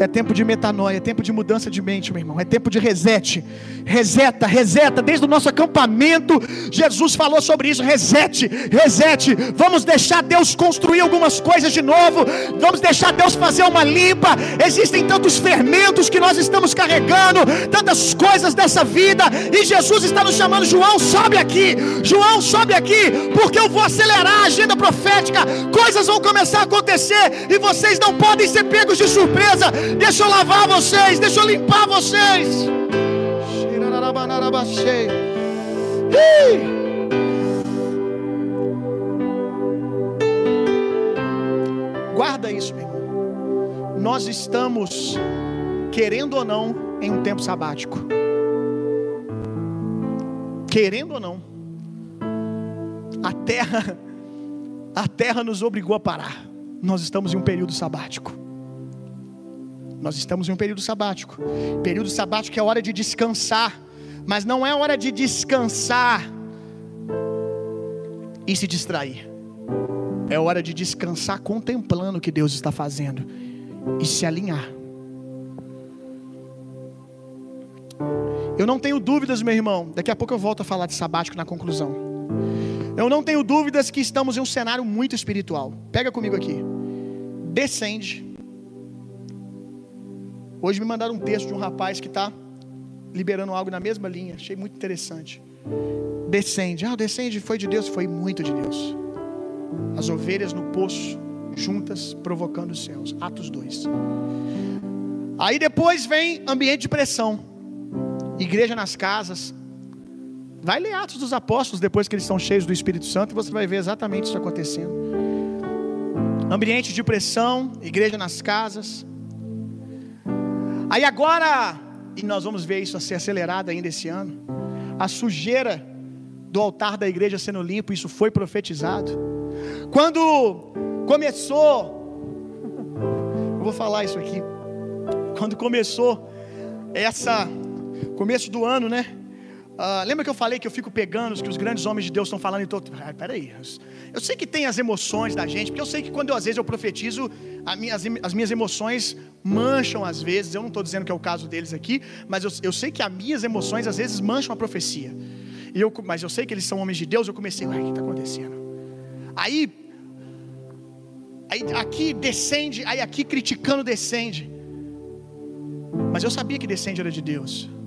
Speaker 2: É tempo de metanoia, é tempo de mudança de mente, meu irmão. É tempo de reset. Reseta, reseta. Desde o nosso acampamento, Jesus falou sobre isso. Reset, reset. Vamos deixar Deus construir algumas coisas de novo. Vamos deixar Deus fazer uma limpa. Existem tantos fermentos que nós estamos carregando, tantas coisas dessa vida. E Jesus está nos chamando. João, sobe aqui. João, sobe aqui. Porque eu vou acelerar a agenda profética. Coisas vão começar a acontecer. E vocês não podem ser pegos de surpresa Deixa eu lavar vocês, deixa eu limpar vocês. Guarda isso, meu irmão. Nós estamos, querendo ou não, em um tempo sabático. Querendo ou não, a terra, a terra nos obrigou a parar. Nós estamos em um período sabático. Nós estamos em um período sabático. Período sabático é hora de descansar, mas não é hora de descansar e se distrair. É hora de descansar contemplando o que Deus está fazendo e se alinhar. Eu não tenho dúvidas, meu irmão. Daqui a pouco eu volto a falar de sabático na conclusão. Eu não tenho dúvidas que estamos em um cenário muito espiritual. Pega comigo aqui. Descende. Hoje me mandaram um texto de um rapaz que está liberando algo na mesma linha. Achei muito interessante. Descende. Ah, descende foi de Deus? Foi muito de Deus. As ovelhas no poço, juntas, provocando os céus. Atos 2. Aí depois vem ambiente de pressão igreja nas casas. Vai ler Atos dos Apóstolos depois que eles são cheios do Espírito Santo e você vai ver exatamente isso acontecendo. Ambiente de pressão, igreja nas casas. Aí agora, e nós vamos ver isso a ser acelerado ainda esse ano, a sujeira do altar da igreja sendo limpo, isso foi profetizado. Quando começou, eu vou falar isso aqui, quando começou essa Começo do ano, né? Uh, lembra que eu falei que eu fico pegando os que os grandes homens de Deus estão falando em todo. Ah, peraí. Eu sei que tem as emoções da gente, porque eu sei que quando eu, às vezes eu profetizo, minha, as, as, minhas emoções mancham às vezes. Eu não estou dizendo que é o caso deles aqui, mas eu, eu sei que as minhas emoções às vezes mancham a profecia. E eu, mas eu sei que eles são homens de Deus. Eu comecei, uai, o que está acontecendo? Aí, aí aqui descende, aí aqui criticando descende. Mas eu sabia que descende era de Deus.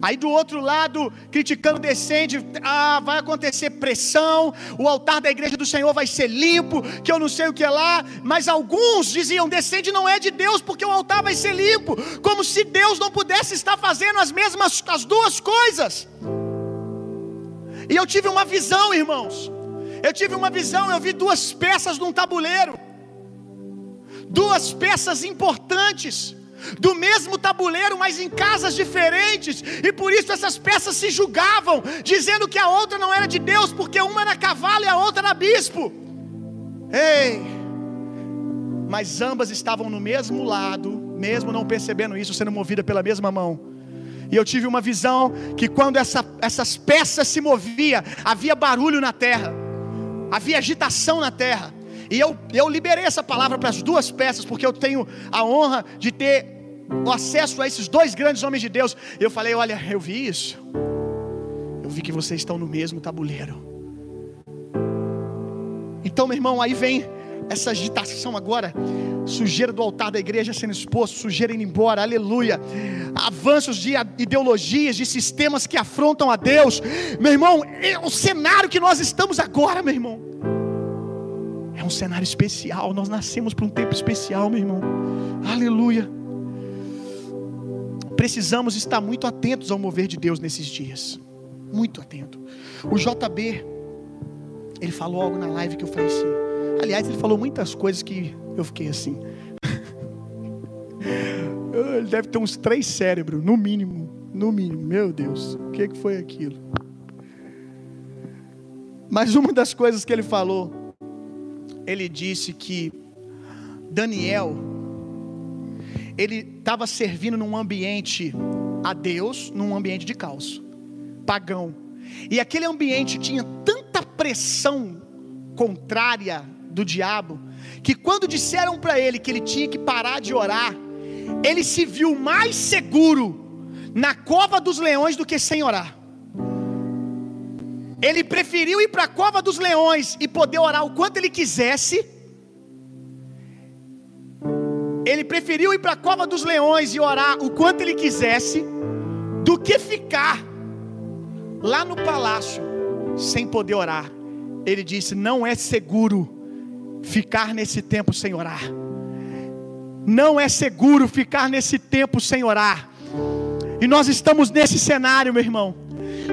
Speaker 2: Aí do outro lado, criticando descende, ah, vai acontecer pressão, o altar da igreja do Senhor vai ser limpo, que eu não sei o que é lá, mas alguns diziam: descende não é de Deus, porque o altar vai ser limpo, como se Deus não pudesse estar fazendo as mesmas, as duas coisas. E eu tive uma visão, irmãos. Eu tive uma visão, eu vi duas peças num tabuleiro. Duas peças importantes do mesmo tabuleiro, mas em casas diferentes, e por isso essas peças se julgavam, dizendo que a outra não era de Deus, porque uma era cavalo e a outra era bispo. Ei, mas ambas estavam no mesmo lado, mesmo não percebendo isso, sendo movida pela mesma mão. E eu tive uma visão que quando essa, essas peças se moviam, havia barulho na terra, havia agitação na terra. E eu, eu liberei essa palavra para as duas peças, porque eu tenho a honra de ter o acesso a esses dois grandes homens de Deus. Eu falei: Olha, eu vi isso. Eu vi que vocês estão no mesmo tabuleiro. Então, meu irmão, aí vem essa agitação agora. Sujeira do altar da igreja sendo exposto, sujeira indo embora, aleluia. Avanços de ideologias, de sistemas que afrontam a Deus. Meu irmão, é o cenário que nós estamos agora, meu irmão. É um cenário especial. Nós nascemos para um tempo especial, meu irmão. Aleluia. Precisamos estar muito atentos ao mover de Deus nesses dias. Muito atento. O JB, ele falou algo na live que eu falei assim. Aliás, ele falou muitas coisas que eu fiquei assim. ele deve ter uns três cérebros, no mínimo. No mínimo. Meu Deus, o que, que foi aquilo? Mas uma das coisas que ele falou ele disse que Daniel ele estava servindo num ambiente a Deus, num ambiente de caos, pagão. E aquele ambiente tinha tanta pressão contrária do diabo, que quando disseram para ele que ele tinha que parar de orar, ele se viu mais seguro na cova dos leões do que sem orar. Ele preferiu ir para a cova dos leões e poder orar o quanto ele quisesse. Ele preferiu ir para a cova dos leões e orar o quanto ele quisesse, do que ficar lá no palácio sem poder orar. Ele disse: Não é seguro ficar nesse tempo sem orar. Não é seguro ficar nesse tempo sem orar. E nós estamos nesse cenário, meu irmão.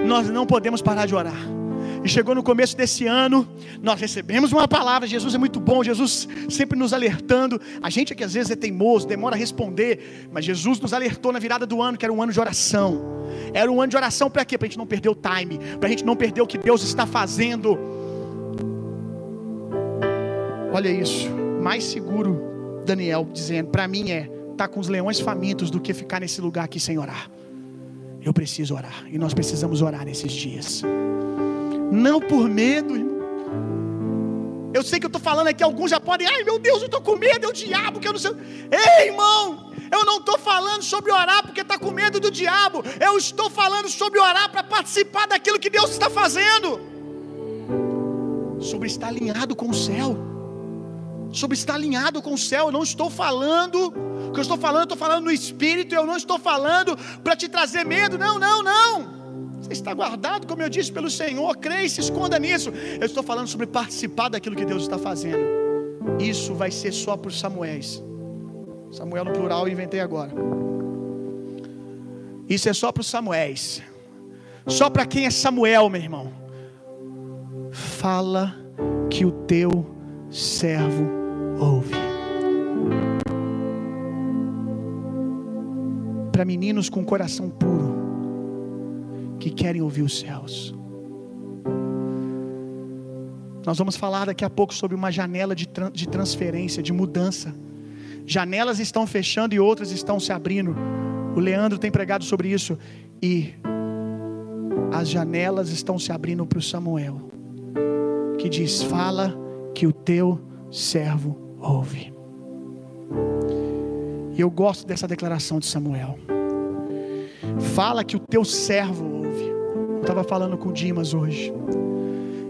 Speaker 2: Nós não podemos parar de orar. E chegou no começo desse ano, nós recebemos uma palavra. Jesus é muito bom, Jesus sempre nos alertando. A gente é que às vezes é teimoso, demora a responder, mas Jesus nos alertou na virada do ano que era um ano de oração. Era um ano de oração para quê? Para a gente não perder o time, para a gente não perder o que Deus está fazendo. Olha isso, mais seguro, Daniel dizendo, para mim é estar tá com os leões famintos do que ficar nesse lugar aqui sem orar. Eu preciso orar. E nós precisamos orar nesses dias. Não por medo, irmão. Eu sei que eu estou falando aqui, alguns já podem, ai meu Deus, eu estou com medo, é o diabo que eu não sei. Ei, irmão, eu não estou falando sobre orar porque está com medo do diabo. Eu estou falando sobre orar para participar daquilo que Deus está fazendo. Sobre estar alinhado com o céu. Sobre estar alinhado com o céu. Eu não estou falando o que eu estou falando, eu estou falando no espírito, eu não estou falando para te trazer medo. Não, não, não. Está guardado, como eu disse, pelo Senhor. Creia e se esconda nisso. Eu estou falando sobre participar daquilo que Deus está fazendo. Isso vai ser só para os Samuéis. Samuel no plural eu inventei agora. Isso é só para os Samuéis. Só para quem é Samuel, meu irmão. Fala que o teu servo ouve. para meninos com coração puro que querem ouvir os céus. Nós vamos falar daqui a pouco sobre uma janela de, de transferência, de mudança. Janelas estão fechando e outras estão se abrindo. O Leandro tem pregado sobre isso. E as janelas estão se abrindo para o Samuel, que diz: Fala que o teu servo ouve. E eu gosto dessa declaração de Samuel. Fala que o teu servo ouve. Eu estava falando com o Dimas hoje.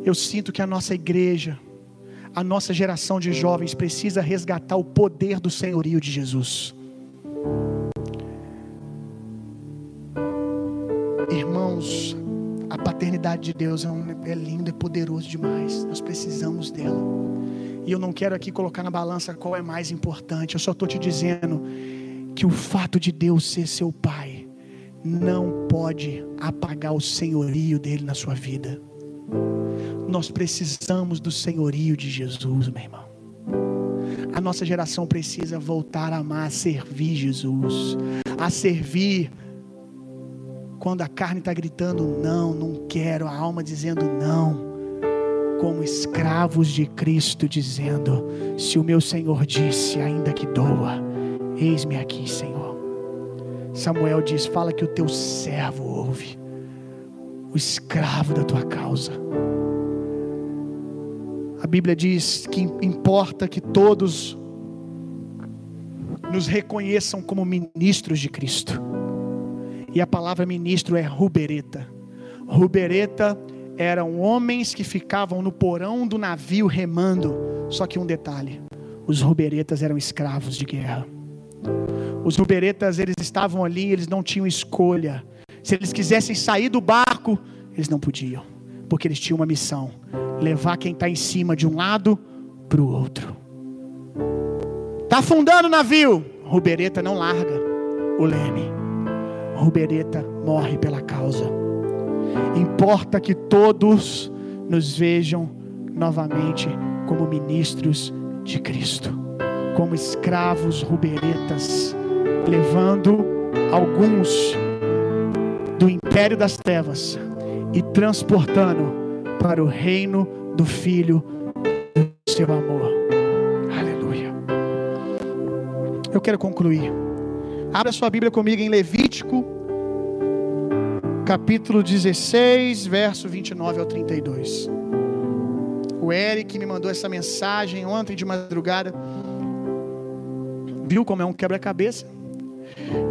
Speaker 2: Eu sinto que a nossa igreja, a nossa geração de jovens precisa resgatar o poder do senhorio de Jesus. Irmãos, a paternidade de Deus é, um, é lindo, é poderoso demais. Nós precisamos dela. E eu não quero aqui colocar na balança qual é mais importante. Eu só estou te dizendo que o fato de Deus ser seu pai não pode apagar o senhorio dele na sua vida. Nós precisamos do senhorio de Jesus, meu irmão. A nossa geração precisa voltar a amar, a servir Jesus, a servir quando a carne está gritando não, não quero, a alma dizendo não, como escravos de Cristo, dizendo: se o meu Senhor disse, ainda que doa, eis-me aqui, Senhor. Samuel diz: Fala que o teu servo ouve, o escravo da tua causa. A Bíblia diz que importa que todos nos reconheçam como ministros de Cristo. E a palavra ministro é rubereta. Rubereta eram homens que ficavam no porão do navio remando. Só que um detalhe: os ruberetas eram escravos de guerra. Os ruberetas, eles estavam ali, eles não tinham escolha. Se eles quisessem sair do barco, eles não podiam, porque eles tinham uma missão: levar quem está em cima de um lado para o outro. Está afundando o navio, Rubereta não larga o leme. Rubereta morre pela causa. Importa que todos nos vejam novamente como ministros de Cristo, como escravos ruberetas levando alguns do império das trevas e transportando para o reino do Filho do seu amor. Aleluia. Eu quero concluir. Abra sua Bíblia comigo em Levítico, capítulo 16, verso 29 ao 32. O Eric me mandou essa mensagem ontem de madrugada. Viu como é um quebra-cabeça?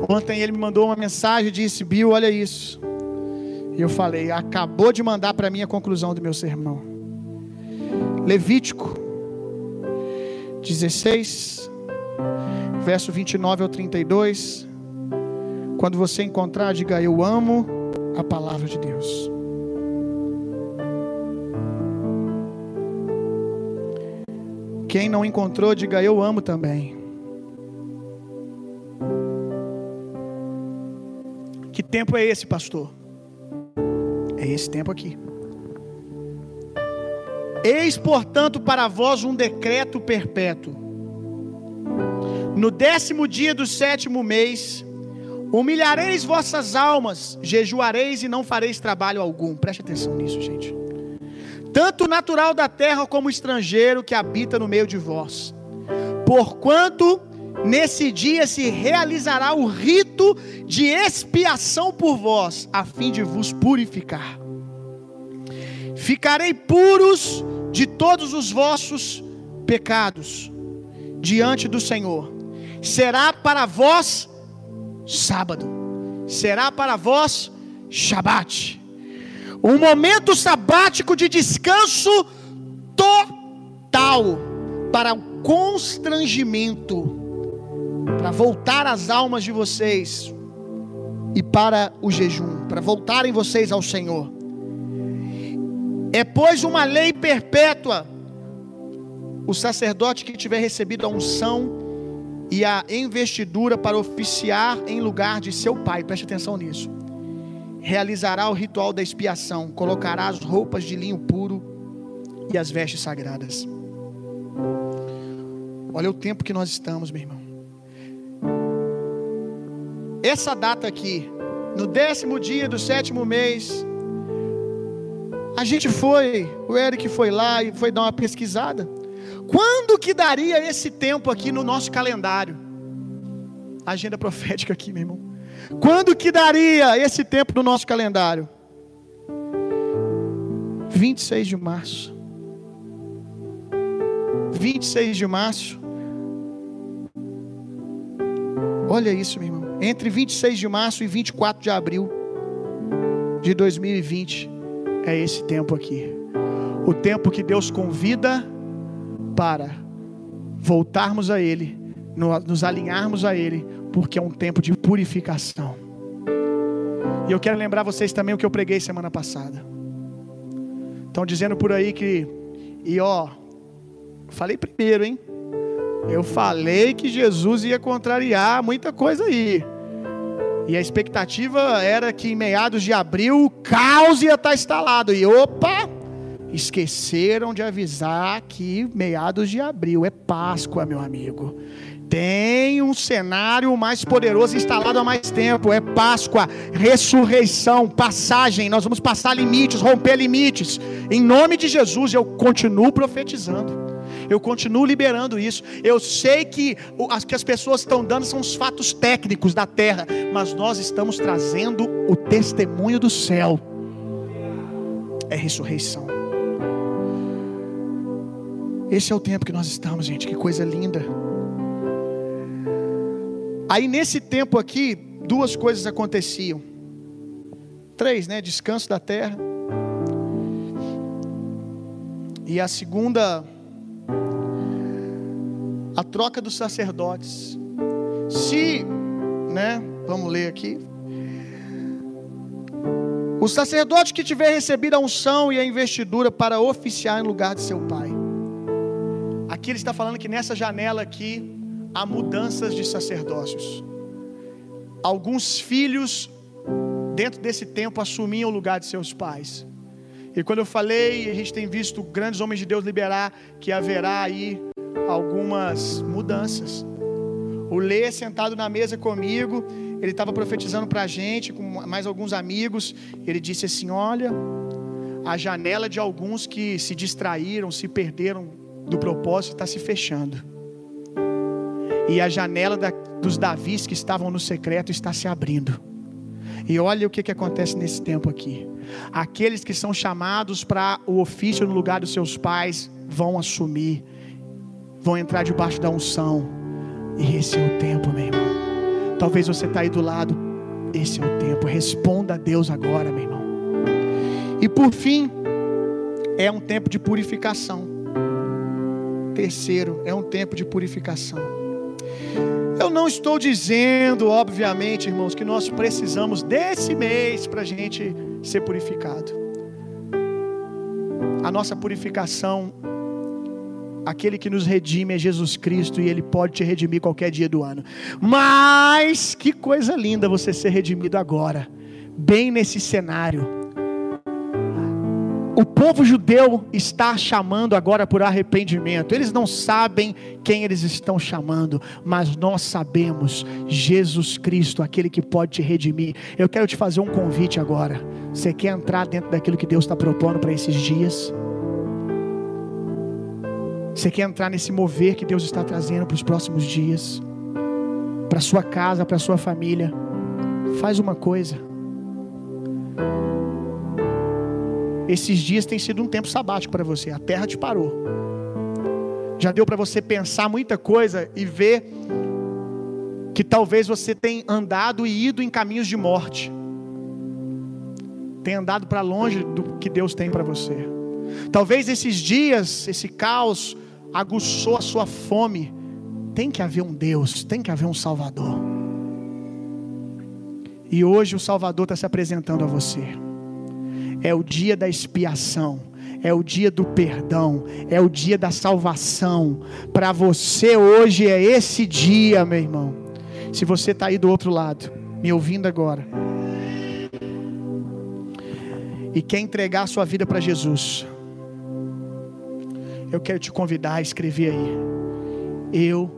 Speaker 2: Ontem ele me mandou uma mensagem e disse: Bill, olha isso. E eu falei: acabou de mandar para mim a conclusão do meu sermão. Levítico 16, verso 29 ao 32. Quando você encontrar, diga: Eu amo a palavra de Deus. Quem não encontrou, diga: Eu amo também. Tempo é esse, pastor? É esse tempo aqui. Eis, portanto, para vós um decreto perpétuo. No décimo dia do sétimo mês, humilhareis vossas almas, jejuareis e não fareis trabalho algum. Preste atenção nisso, gente. Tanto natural da terra como estrangeiro que habita no meio de vós. Porquanto nesse dia se realizará o rito de expiação por vós, a fim de vos purificar. Ficarei puros de todos os vossos pecados diante do Senhor. Será para vós sábado, será para vós Shabat. Um momento sabático de descanso total para o constrangimento, para voltar as almas de vocês e para o jejum, para voltarem vocês ao Senhor. É, pois, uma lei perpétua. O sacerdote que tiver recebido a unção e a investidura para oficiar em lugar de seu pai, preste atenção nisso. Realizará o ritual da expiação, colocará as roupas de linho puro e as vestes sagradas. Olha o tempo que nós estamos, meu irmão. Essa data aqui, no décimo dia do sétimo mês, a gente foi, o Eric foi lá e foi dar uma pesquisada. Quando que daria esse tempo aqui no nosso calendário? Agenda profética aqui, meu irmão. Quando que daria esse tempo no nosso calendário? 26 de março. 26 de março. Olha isso, meu irmão. Entre 26 de março e 24 de abril de 2020 é esse tempo aqui. O tempo que Deus convida para voltarmos a Ele, nos alinharmos a Ele, porque é um tempo de purificação. E eu quero lembrar vocês também o que eu preguei semana passada. Estão dizendo por aí que, e ó, falei primeiro, hein? Eu falei que Jesus ia contrariar muita coisa aí. E a expectativa era que em meados de abril o caos ia estar instalado. E opa! Esqueceram de avisar que meados de abril é Páscoa, meu amigo. Tem um cenário mais poderoso instalado há mais tempo. É Páscoa, ressurreição, passagem. Nós vamos passar limites, romper limites. Em nome de Jesus, eu continuo profetizando. Eu continuo liberando isso. Eu sei que as que as pessoas estão dando são os fatos técnicos da terra, mas nós estamos trazendo o testemunho do céu. É ressurreição. Esse é o tempo que nós estamos, gente. Que coisa linda. Aí nesse tempo aqui, duas coisas aconteciam. Três, né? Descanso da terra. E a segunda, a troca dos sacerdotes. Se, né? Vamos ler aqui. O sacerdote que tiver recebido a unção e a investidura para oficiar em lugar de seu pai. Aqui ele está falando que nessa janela aqui há mudanças de sacerdócios. Alguns filhos, dentro desse tempo, assumiam o lugar de seus pais. E quando eu falei, a gente tem visto grandes homens de Deus liberar que haverá aí algumas mudanças. O Lê, sentado na mesa comigo, ele estava profetizando para a gente, com mais alguns amigos. Ele disse assim: Olha, a janela de alguns que se distraíram, se perderam do propósito está se fechando. E a janela da, dos Davis que estavam no secreto está se abrindo. E olha o que, que acontece nesse tempo aqui. Aqueles que são chamados para o ofício no lugar dos seus pais vão assumir, vão entrar debaixo da unção. E esse é o tempo, meu irmão. Talvez você está aí do lado. Esse é o tempo. Responda a Deus agora, meu irmão. E por fim, é um tempo de purificação. Terceiro, é um tempo de purificação. Eu não estou dizendo, obviamente, irmãos, que nós precisamos desse mês para a gente ser purificado. A nossa purificação, aquele que nos redime é Jesus Cristo e Ele pode te redimir qualquer dia do ano. Mas que coisa linda você ser redimido agora, bem nesse cenário. o povo judeu está chamando agora por arrependimento. Eles não sabem quem eles estão chamando, mas nós sabemos Jesus Cristo, aquele que pode te redimir. Eu quero te fazer um convite agora. Você quer entrar dentro daquilo que Deus está propondo para esses dias? Você quer entrar nesse mover que Deus está trazendo para os próximos dias? Para sua casa, para sua família? Faz uma coisa Esses dias tem sido um tempo sabático para você. A terra te parou. Já deu para você pensar muita coisa e ver que talvez você tenha andado e ido em caminhos de morte. Tem andado para longe do que Deus tem para você. Talvez esses dias, esse caos aguçou a sua fome. Tem que haver um Deus, tem que haver um Salvador. E hoje o Salvador está se apresentando a você é o dia da expiação, é o dia do perdão, é o dia da salvação. Para você hoje é esse dia, meu irmão. Se você está aí do outro lado, me ouvindo agora, e quer entregar a sua vida para Jesus, eu quero te convidar a escrever aí. Eu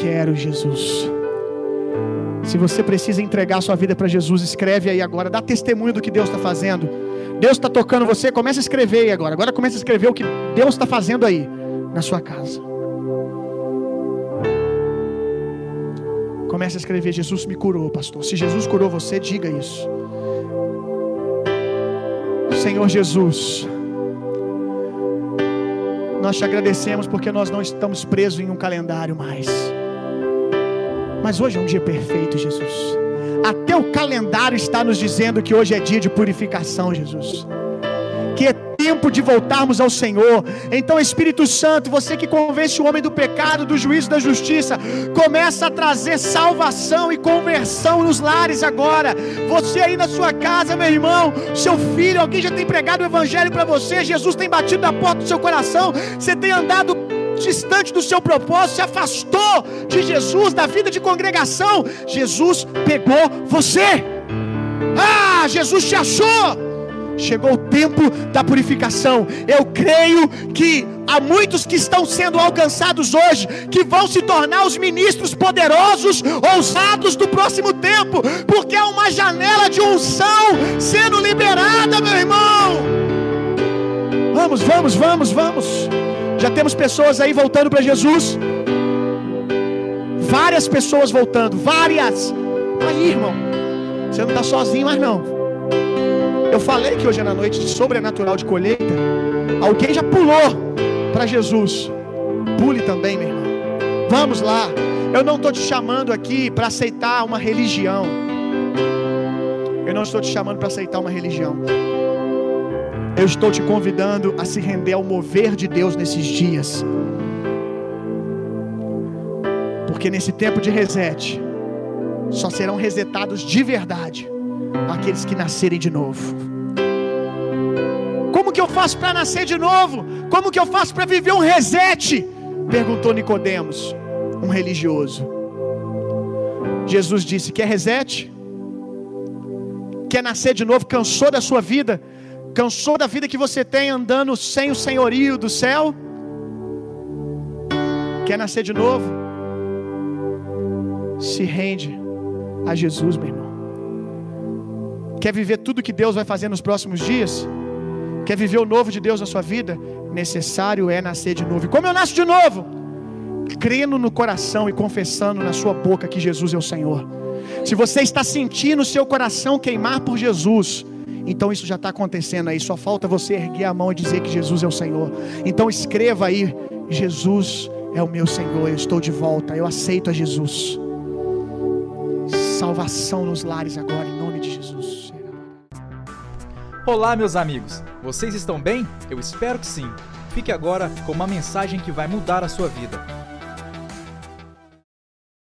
Speaker 2: quero Jesus. Se você precisa entregar sua vida para Jesus, escreve aí agora, dá testemunho do que Deus está fazendo. Deus está tocando você, começa a escrever aí agora. Agora começa a escrever o que Deus está fazendo aí na sua casa. Comece a escrever: Jesus me curou, pastor. Se Jesus curou você, diga isso. Senhor Jesus, nós te agradecemos porque nós não estamos presos em um calendário mais. Mas hoje é um dia perfeito, Jesus. Até o calendário está nos dizendo que hoje é dia de purificação, Jesus. Que tempo de voltarmos ao Senhor. Então, Espírito Santo, você que convence o homem do pecado, do juízo da justiça, começa a trazer salvação e conversão nos lares agora. Você aí na sua casa, meu irmão, seu filho, alguém já tem pregado o evangelho para você, Jesus tem batido na porta do seu coração, você tem andado distante do seu propósito, se afastou de Jesus, da vida de congregação, Jesus pegou você. Ah, Jesus te achou. Chegou o tempo da purificação. Eu creio que há muitos que estão sendo alcançados hoje, que vão se tornar os ministros poderosos, ousados do próximo tempo, porque há uma janela de unção sendo liberada, meu irmão. Vamos, vamos, vamos, vamos. Já temos pessoas aí voltando para Jesus. Várias pessoas voltando, várias. Aí, irmão, você não está sozinho mais não. Eu falei que hoje é na noite de sobrenatural de colheita. Alguém já pulou para Jesus. Pule também, meu irmão. Vamos lá. Eu não estou te chamando aqui para aceitar uma religião. Eu não estou te chamando para aceitar uma religião. Eu estou te convidando a se render ao mover de Deus nesses dias. Porque nesse tempo de reset, só serão resetados de verdade aqueles que nascerem de novo. Como que eu faço para nascer de novo? Como que eu faço para viver um reset? Perguntou Nicodemos, um religioso. Jesus disse: Quer reset? Quer nascer de novo? Cansou da sua vida? Cansou da vida que você tem andando sem o senhorio do céu? Quer nascer de novo? Se rende a Jesus, meu irmão. Quer viver tudo que Deus vai fazer nos próximos dias? Quer viver o novo de Deus na sua vida? Necessário é nascer de novo. E como eu nasço de novo? Crendo no coração e confessando na sua boca que Jesus é o Senhor. Se você está sentindo o seu coração queimar por Jesus, então isso já está acontecendo aí. Só falta você erguer a mão e dizer que Jesus é o Senhor. Então escreva aí: Jesus é o meu Senhor. Eu estou de volta. Eu aceito a Jesus. Salvação nos lares agora,
Speaker 1: Olá, meus amigos. Vocês estão bem? Eu espero que sim. Fique agora com uma mensagem que vai mudar a sua vida.